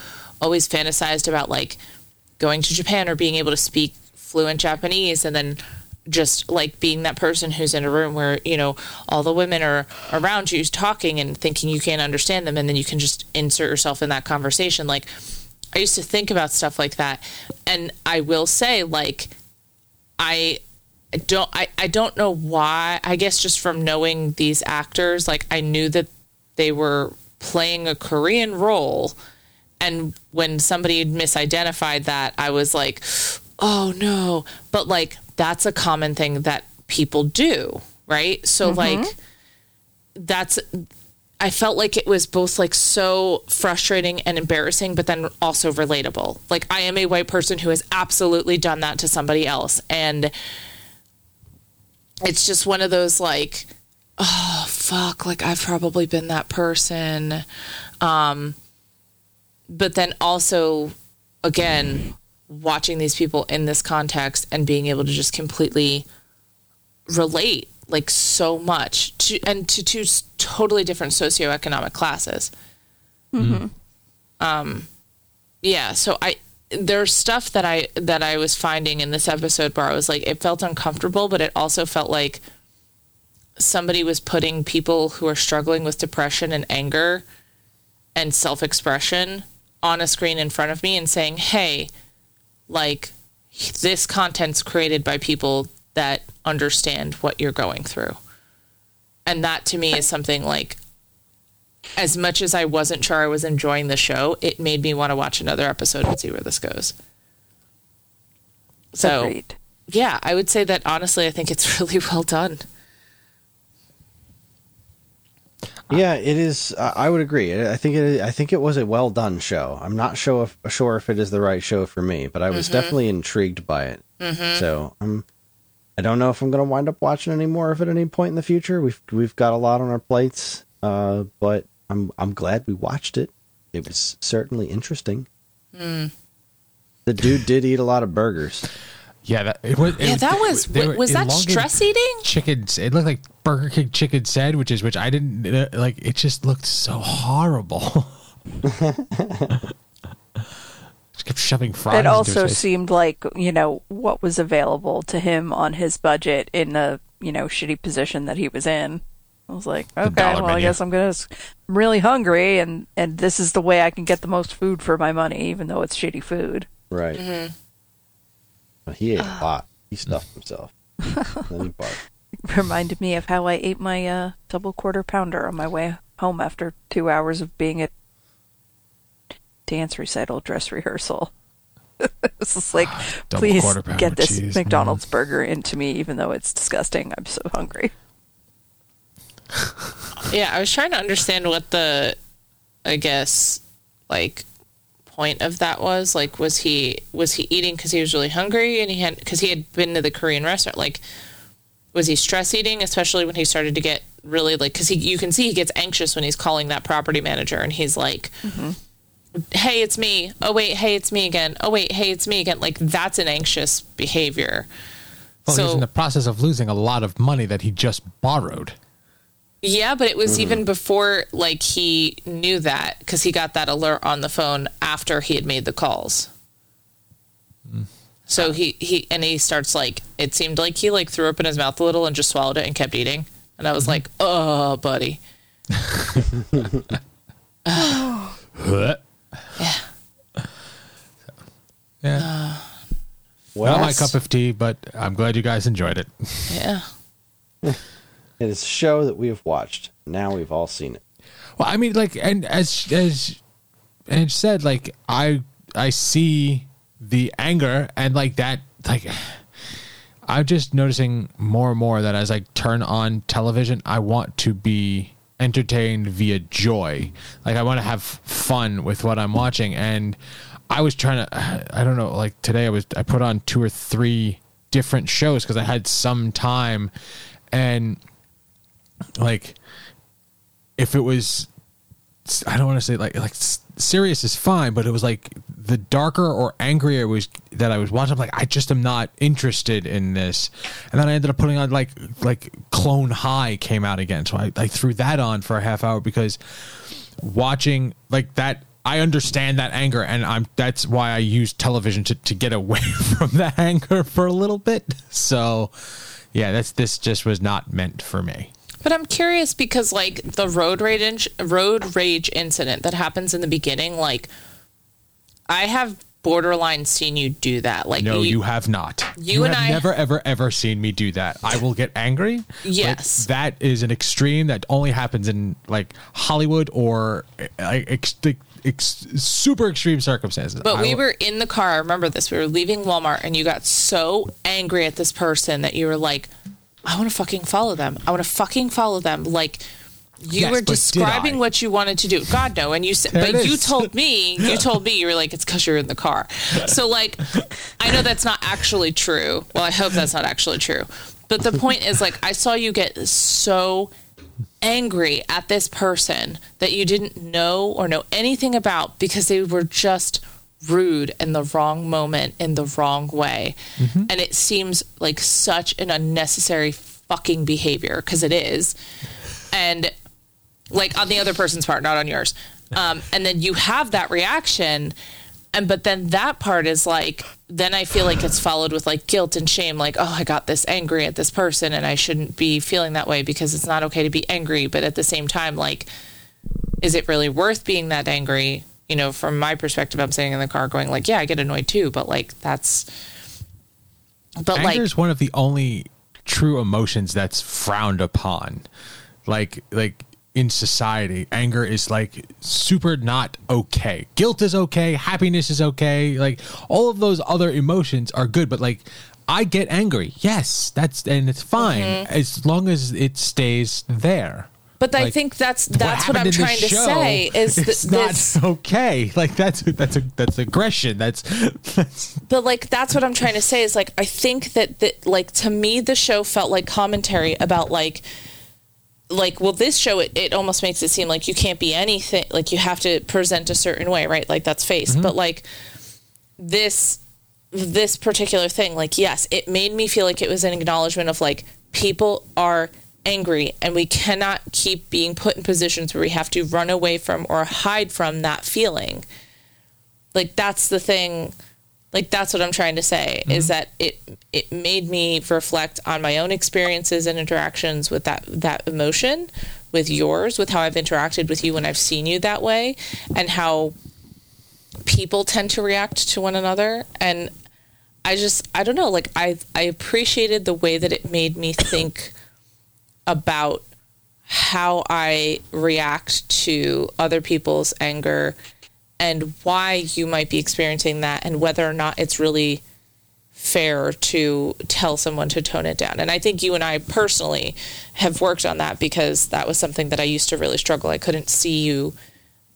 always fantasized about like going to Japan or being able to speak fluent Japanese and then just like being that person who's in a room where you know all the women are around you talking and thinking you can't understand them and then you can just insert yourself in that conversation. Like I used to think about stuff like that. And I will say like I don't I, I don't know why. I guess just from knowing these actors like I knew that they were playing a Korean role. And when somebody misidentified that I was like oh no. But like that's a common thing that people do right so like that's I felt like it was both like so frustrating and embarrassing, but then also relatable. Like I am a white person who has absolutely done that to somebody else. And it's just one of those like, oh fuck, like I've probably been that person. Um but then also again, watching these people in this context and being able to just completely relate like so much to and to two totally different socioeconomic classes. Um, yeah. So I there's stuff that I that I was finding in this episode where I was like, it felt uncomfortable, but it also felt like somebody was putting people who are struggling with depression and anger and self expression on a screen in front of me and saying, hey, like this content's created by people that understand what you're going through. And that to me is something like as much as I wasn't sure I was enjoying the show, it made me want to watch another episode and see where this goes. So, Agreed. yeah, I would say that honestly, I think it's really well done. Yeah, it is. I would agree. I think it. I think it was a well done show. I'm not sure if, sure if it is the right show for me, but I was mm-hmm. definitely intrigued by it. Mm-hmm. So I'm. I don't know if I'm going to wind up watching any more of it at any point in the future. We've we've got a lot on our plates, uh, but I'm I'm glad we watched it. It was certainly interesting. Mm. The dude did eat a lot of burgers. Yeah, that it was. Yeah, it, that was they were was that stress eating? Chickens. It looked like Burger King chicken sandwiches, which I didn't uh, like. It just looked so horrible. just kept shoving fries. It into also his face. seemed like, you know, what was available to him on his budget in the, you know, shitty position that he was in. I was like, okay, dollar well, I guess I'm gonna. I'm really hungry, and and this is the way I can get the most food for my money, even though it's shitty food. Right. Well, he ate a lot. He stuffed himself. then he barked. Reminded me of how I ate my uh, double quarter pounder on my way home after two hours of being at dance recital dress rehearsal. it's just like, Double please quarter pounder get this cheese, McDonald's burger into me, even though it's disgusting. I'm so hungry. Yeah, I was trying to understand what the, I guess, like, point of that was. Like, was he was he eating because he was really hungry and he had because he had been to the Korean restaurant? Like, was he stress eating, especially when he started to get really like because he you can see he gets anxious when he's calling that property manager and he's like. Hey, it's me. Oh wait, hey, it's me again. Oh wait, hey, it's me again. Like that's an anxious behavior. Well, he's in the process of losing a lot of money that he just borrowed. Yeah, but it was mm-hmm. even before like he knew that because he got that alert on the phone after he had made the calls. Mm. So he he and he starts like it seemed like he like threw up in his mouth a little and just swallowed it and kept eating. And I was mm-hmm. like, "Oh, buddy." yeah. Yeah. Yeah. Well, Not my cup of tea, but I'm glad you guys enjoyed it. Yeah. it is a show that we have watched. Now we've all seen it. Well, I mean, like, and as as and said, like, I I see the anger and like that, like, I'm just noticing more and more that as I turn on television, I want to be entertained via joy. Like, I want to have fun with what I'm watching, and I was trying to, I don't know, like today I was I put on two or three different shows because I had some time, and like if it was I don't want to say like like serious is fine, but it was like the darker or angrier was that I was watching. I'm like, I just am not interested in this. And then I ended up putting on like like Clone High came out again, so I, I threw that on for a half hour because watching like that. I understand that anger, and I'm. That's why I use television to, to get away from that anger for a little bit. So, yeah, that's this just was not meant for me. But I'm curious because like the road rage road rage incident that happens in the beginning, like I have borderline seen you do that. Like No, you, have not. you and have I- never, ever, ever seen me do that. I will get angry. Yes. that is an extreme that only happens in like Hollywood or uh, like ex- ex- super extreme circumstances. But I we will- were in the car. I remember this. We were leaving Walmart, and you got so angry at this person that you were like, "I want to fucking follow them. I want to fucking follow them." Like you Yes, were describing what you wanted to do. God no. And you said, There but you told me, you told me, you were like, "It's because you're in the car." So like, I know that's not actually true. Well, I hope that's not actually true. But the point is, like, I saw you get so angry at this person that you didn't know or know anything about because they were just rude in the wrong moment in the wrong way. And it seems like such an unnecessary fucking behavior because it is. And like on the other person's part, not on yours. Um, and then you have that reaction. And but then that part is like, then I feel like it's followed with like guilt and shame, like, oh, I got this angry at this person and I shouldn't be feeling that way because it's not okay to be angry. But at the same time, like, is it really worth being that angry? You know, from my perspective, I'm sitting in the car going like, yeah, I get annoyed too, but like that's but anger like is one of the only true emotions that's frowned upon. Like like in society, anger is like super not okay. Guilt is okay, happiness is okay. Like all of those other emotions are good, but like I get angry. Yes, that's and it's fine Mm-hmm. as long as it stays there. But I think that's that's what, happened I'm trying to show say is that it's not this okay. Like that's that's a that's aggression. That's, that's but like that's what I'm trying to say is like I think that that like to me the show felt like commentary about like like well this show it, it almost makes it seem like you can't be anything like you have to present a certain way right like that's face mm-hmm. but like this this particular thing like yes it made me feel like it was an acknowledgement of like people are angry and we cannot keep being put in positions where we have to run away from or hide from that feeling. Like that's the thing like that's what i'm trying to say is mm-hmm. that it it made me reflect on my own experiences and interactions with that that emotion with yours with how i've interacted with you when i've seen you that way and how people tend to react to one another. And i just i don't know like i i appreciated the way that it made me think about how i react to other people's anger and why you might be experiencing that and whether or not it's really fair to tell someone to tone it down. And I think you and I personally have worked on that because that was something that I used to really struggle. I couldn't see you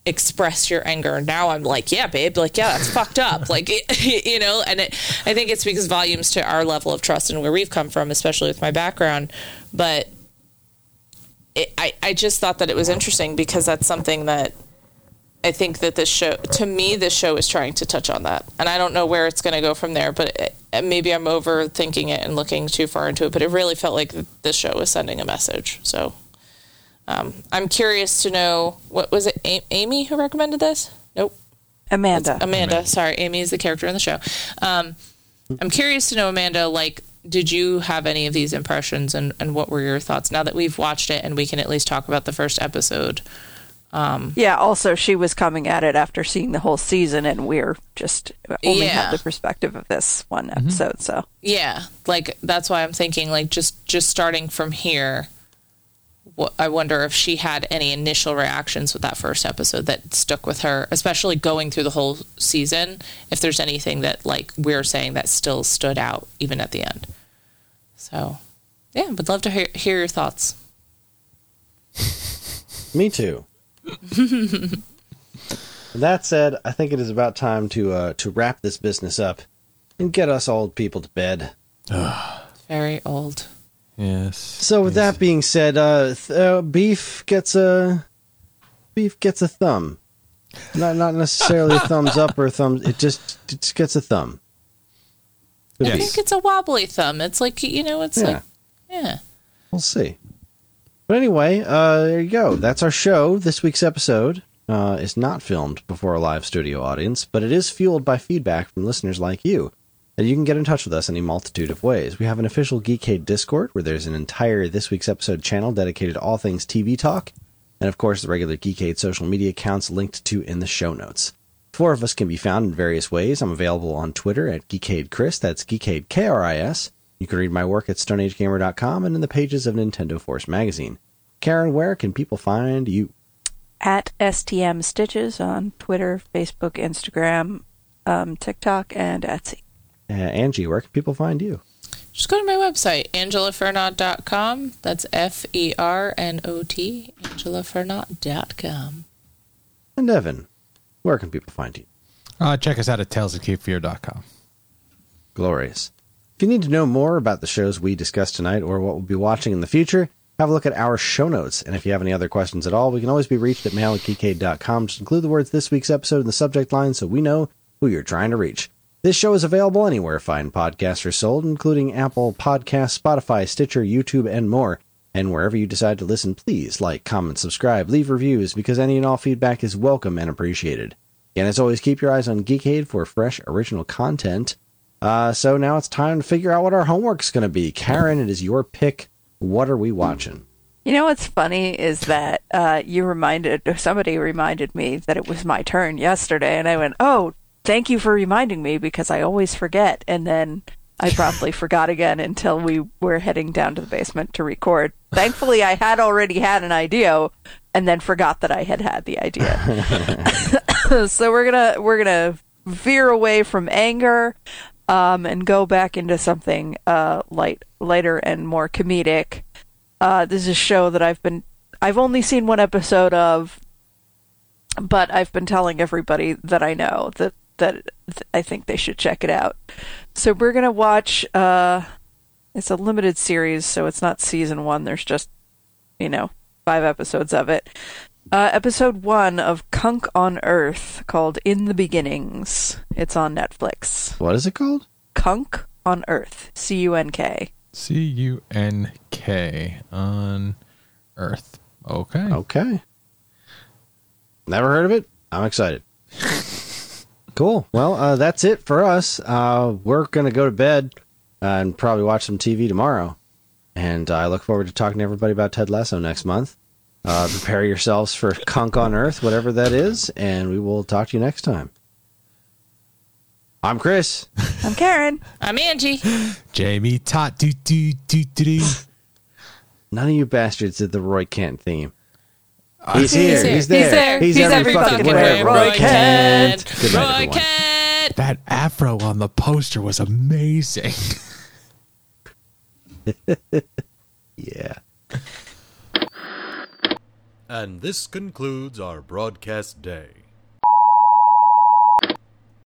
express your anger. Now I'm like, yeah, babe, like yeah, that's fucked up. Like you know, and it, I think it speaks volumes to our level of trust and where we've come from, especially with my background. But it, I I just thought that it was interesting because that's something that I think that this show, to me, this show is trying to touch on that, and I don't know where it's going to go from there. But it, maybe I'm overthinking it and looking too far into it. But it really felt like this show was sending a message. So um, I'm curious to know what was it? A- Amy who recommended this? Nope, Amanda. Amanda. Sorry, Amy is the character in the show. Um, I'm curious to know, Amanda, like. Did you have any of these impressions, and, and what were your thoughts now that we've watched it and we can at least talk about the first episode? Um, yeah, also she was coming at it after seeing the whole season and we're just only Yeah. have the perspective of this one mm-hmm. episode, so Yeah, like that's why I'm thinking like just just starting from here. I wonder if she had any initial reactions with that first episode that stuck with her, especially going through the whole season. If there's anything that like we're saying that still stood out even at the end. So, yeah, would love to hear, hear your thoughts. Me too. that said, I think it is about time to uh, to wrap this business up and get us old people to bed. Very old. Yes. So with that being said, uh, th- uh, beef gets a beef gets a thumb. Not not necessarily a thumbs up or a thumb. It just it just gets a thumb. Good I think it's a wobbly thumb. It's like you know, it's Yeah. like yeah. We'll see. But anyway, uh, there you go. That's our show. This week's episode uh, is not filmed before a live studio audience, but it is fueled by feedback from listeners like you. And you can get in touch with us in a multitude of ways. We have an official Geekade Discord where there's an entire This Week's Episode channel dedicated to all things TV talk. And of course, the regular Geekade social media accounts linked to in the show notes. Four of us can be found in various ways. I'm available on Twitter at Geekade Kris. That's Geekade K R I S. You can read my work at StoneAgeGamer.com and in the pages of Nintendo Force magazine. Karen, where can people find you? at STM Stitches on Twitter, Facebook, Instagram, um, TikTok, and Etsy. Uh, Angie, where can people find you? Just go to my website, angelafernot.com. That's F E R N O T, angelafernot.com. And Evan, where can people find you? Uh, check us out at talesofcapefear.com. Glorious. If you need to know more about the shows we discussed tonight or what we'll be watching in the future, have a look at our show notes. And if you have any other questions at all, we can always be reached at mail at geekade.com. Just include the words this week's episode in the subject line so we know who you're trying to reach. This show is available anywhere fine podcasts are sold, including Apple Podcasts, Spotify, Stitcher, YouTube, and more. And wherever you decide to listen, please like, comment, subscribe, leave reviews, because any and all feedback is welcome and appreciated. And as always, keep your eyes on Geekade for fresh original content. Uh, so now it's time to figure out what our homework's going to be. Karen, it is your pick. What are we watching? You know what's funny is that uh, you reminded somebody reminded me that it was my turn yesterday, and I went, "Oh, thank you for reminding me because I always forget." And then I promptly forgot again until we were heading down to the basement to record. Thankfully, I had already had an idea, and then forgot that I had had the idea. so we're gonna we're gonna veer away from anger um, and go back into something uh, light, lighter and more comedic. Uh, this is a show that I've been I've only seen one episode of, but I've been telling everybody that I know that that I think they should check it out. So we're gonna watch. Uh, it's a limited series, so it's not season one. There's just you know five episodes of it. Uh, episode one of Cunk on Earth called In the Beginnings. It's on Netflix. What is it called? Cunk on Earth. C U N K. C U N K on Earth. Okay. Okay. Never heard of it. I'm excited. cool. Well, uh, that's it for us. Uh, we're going to go to bed uh, and probably watch some TV tomorrow. And I look forward to talking to everybody about Ted Lasso next month. Uh, prepare yourselves for Cunk on Earth, whatever that is, and we will talk to you next time. I'm Kris. I'm Karen. I'm Angie. Jamie Tartt do do do do do. None of you bastards did the Roy Kent theme. He's here. here. He's there. He's there. He's, He's every, every fucking fucking way. way. Roy, Roy Kent. Kent. Good night, Roy everyone. Kent. That afro on the poster was amazing. Yeah. And this concludes our broadcast day.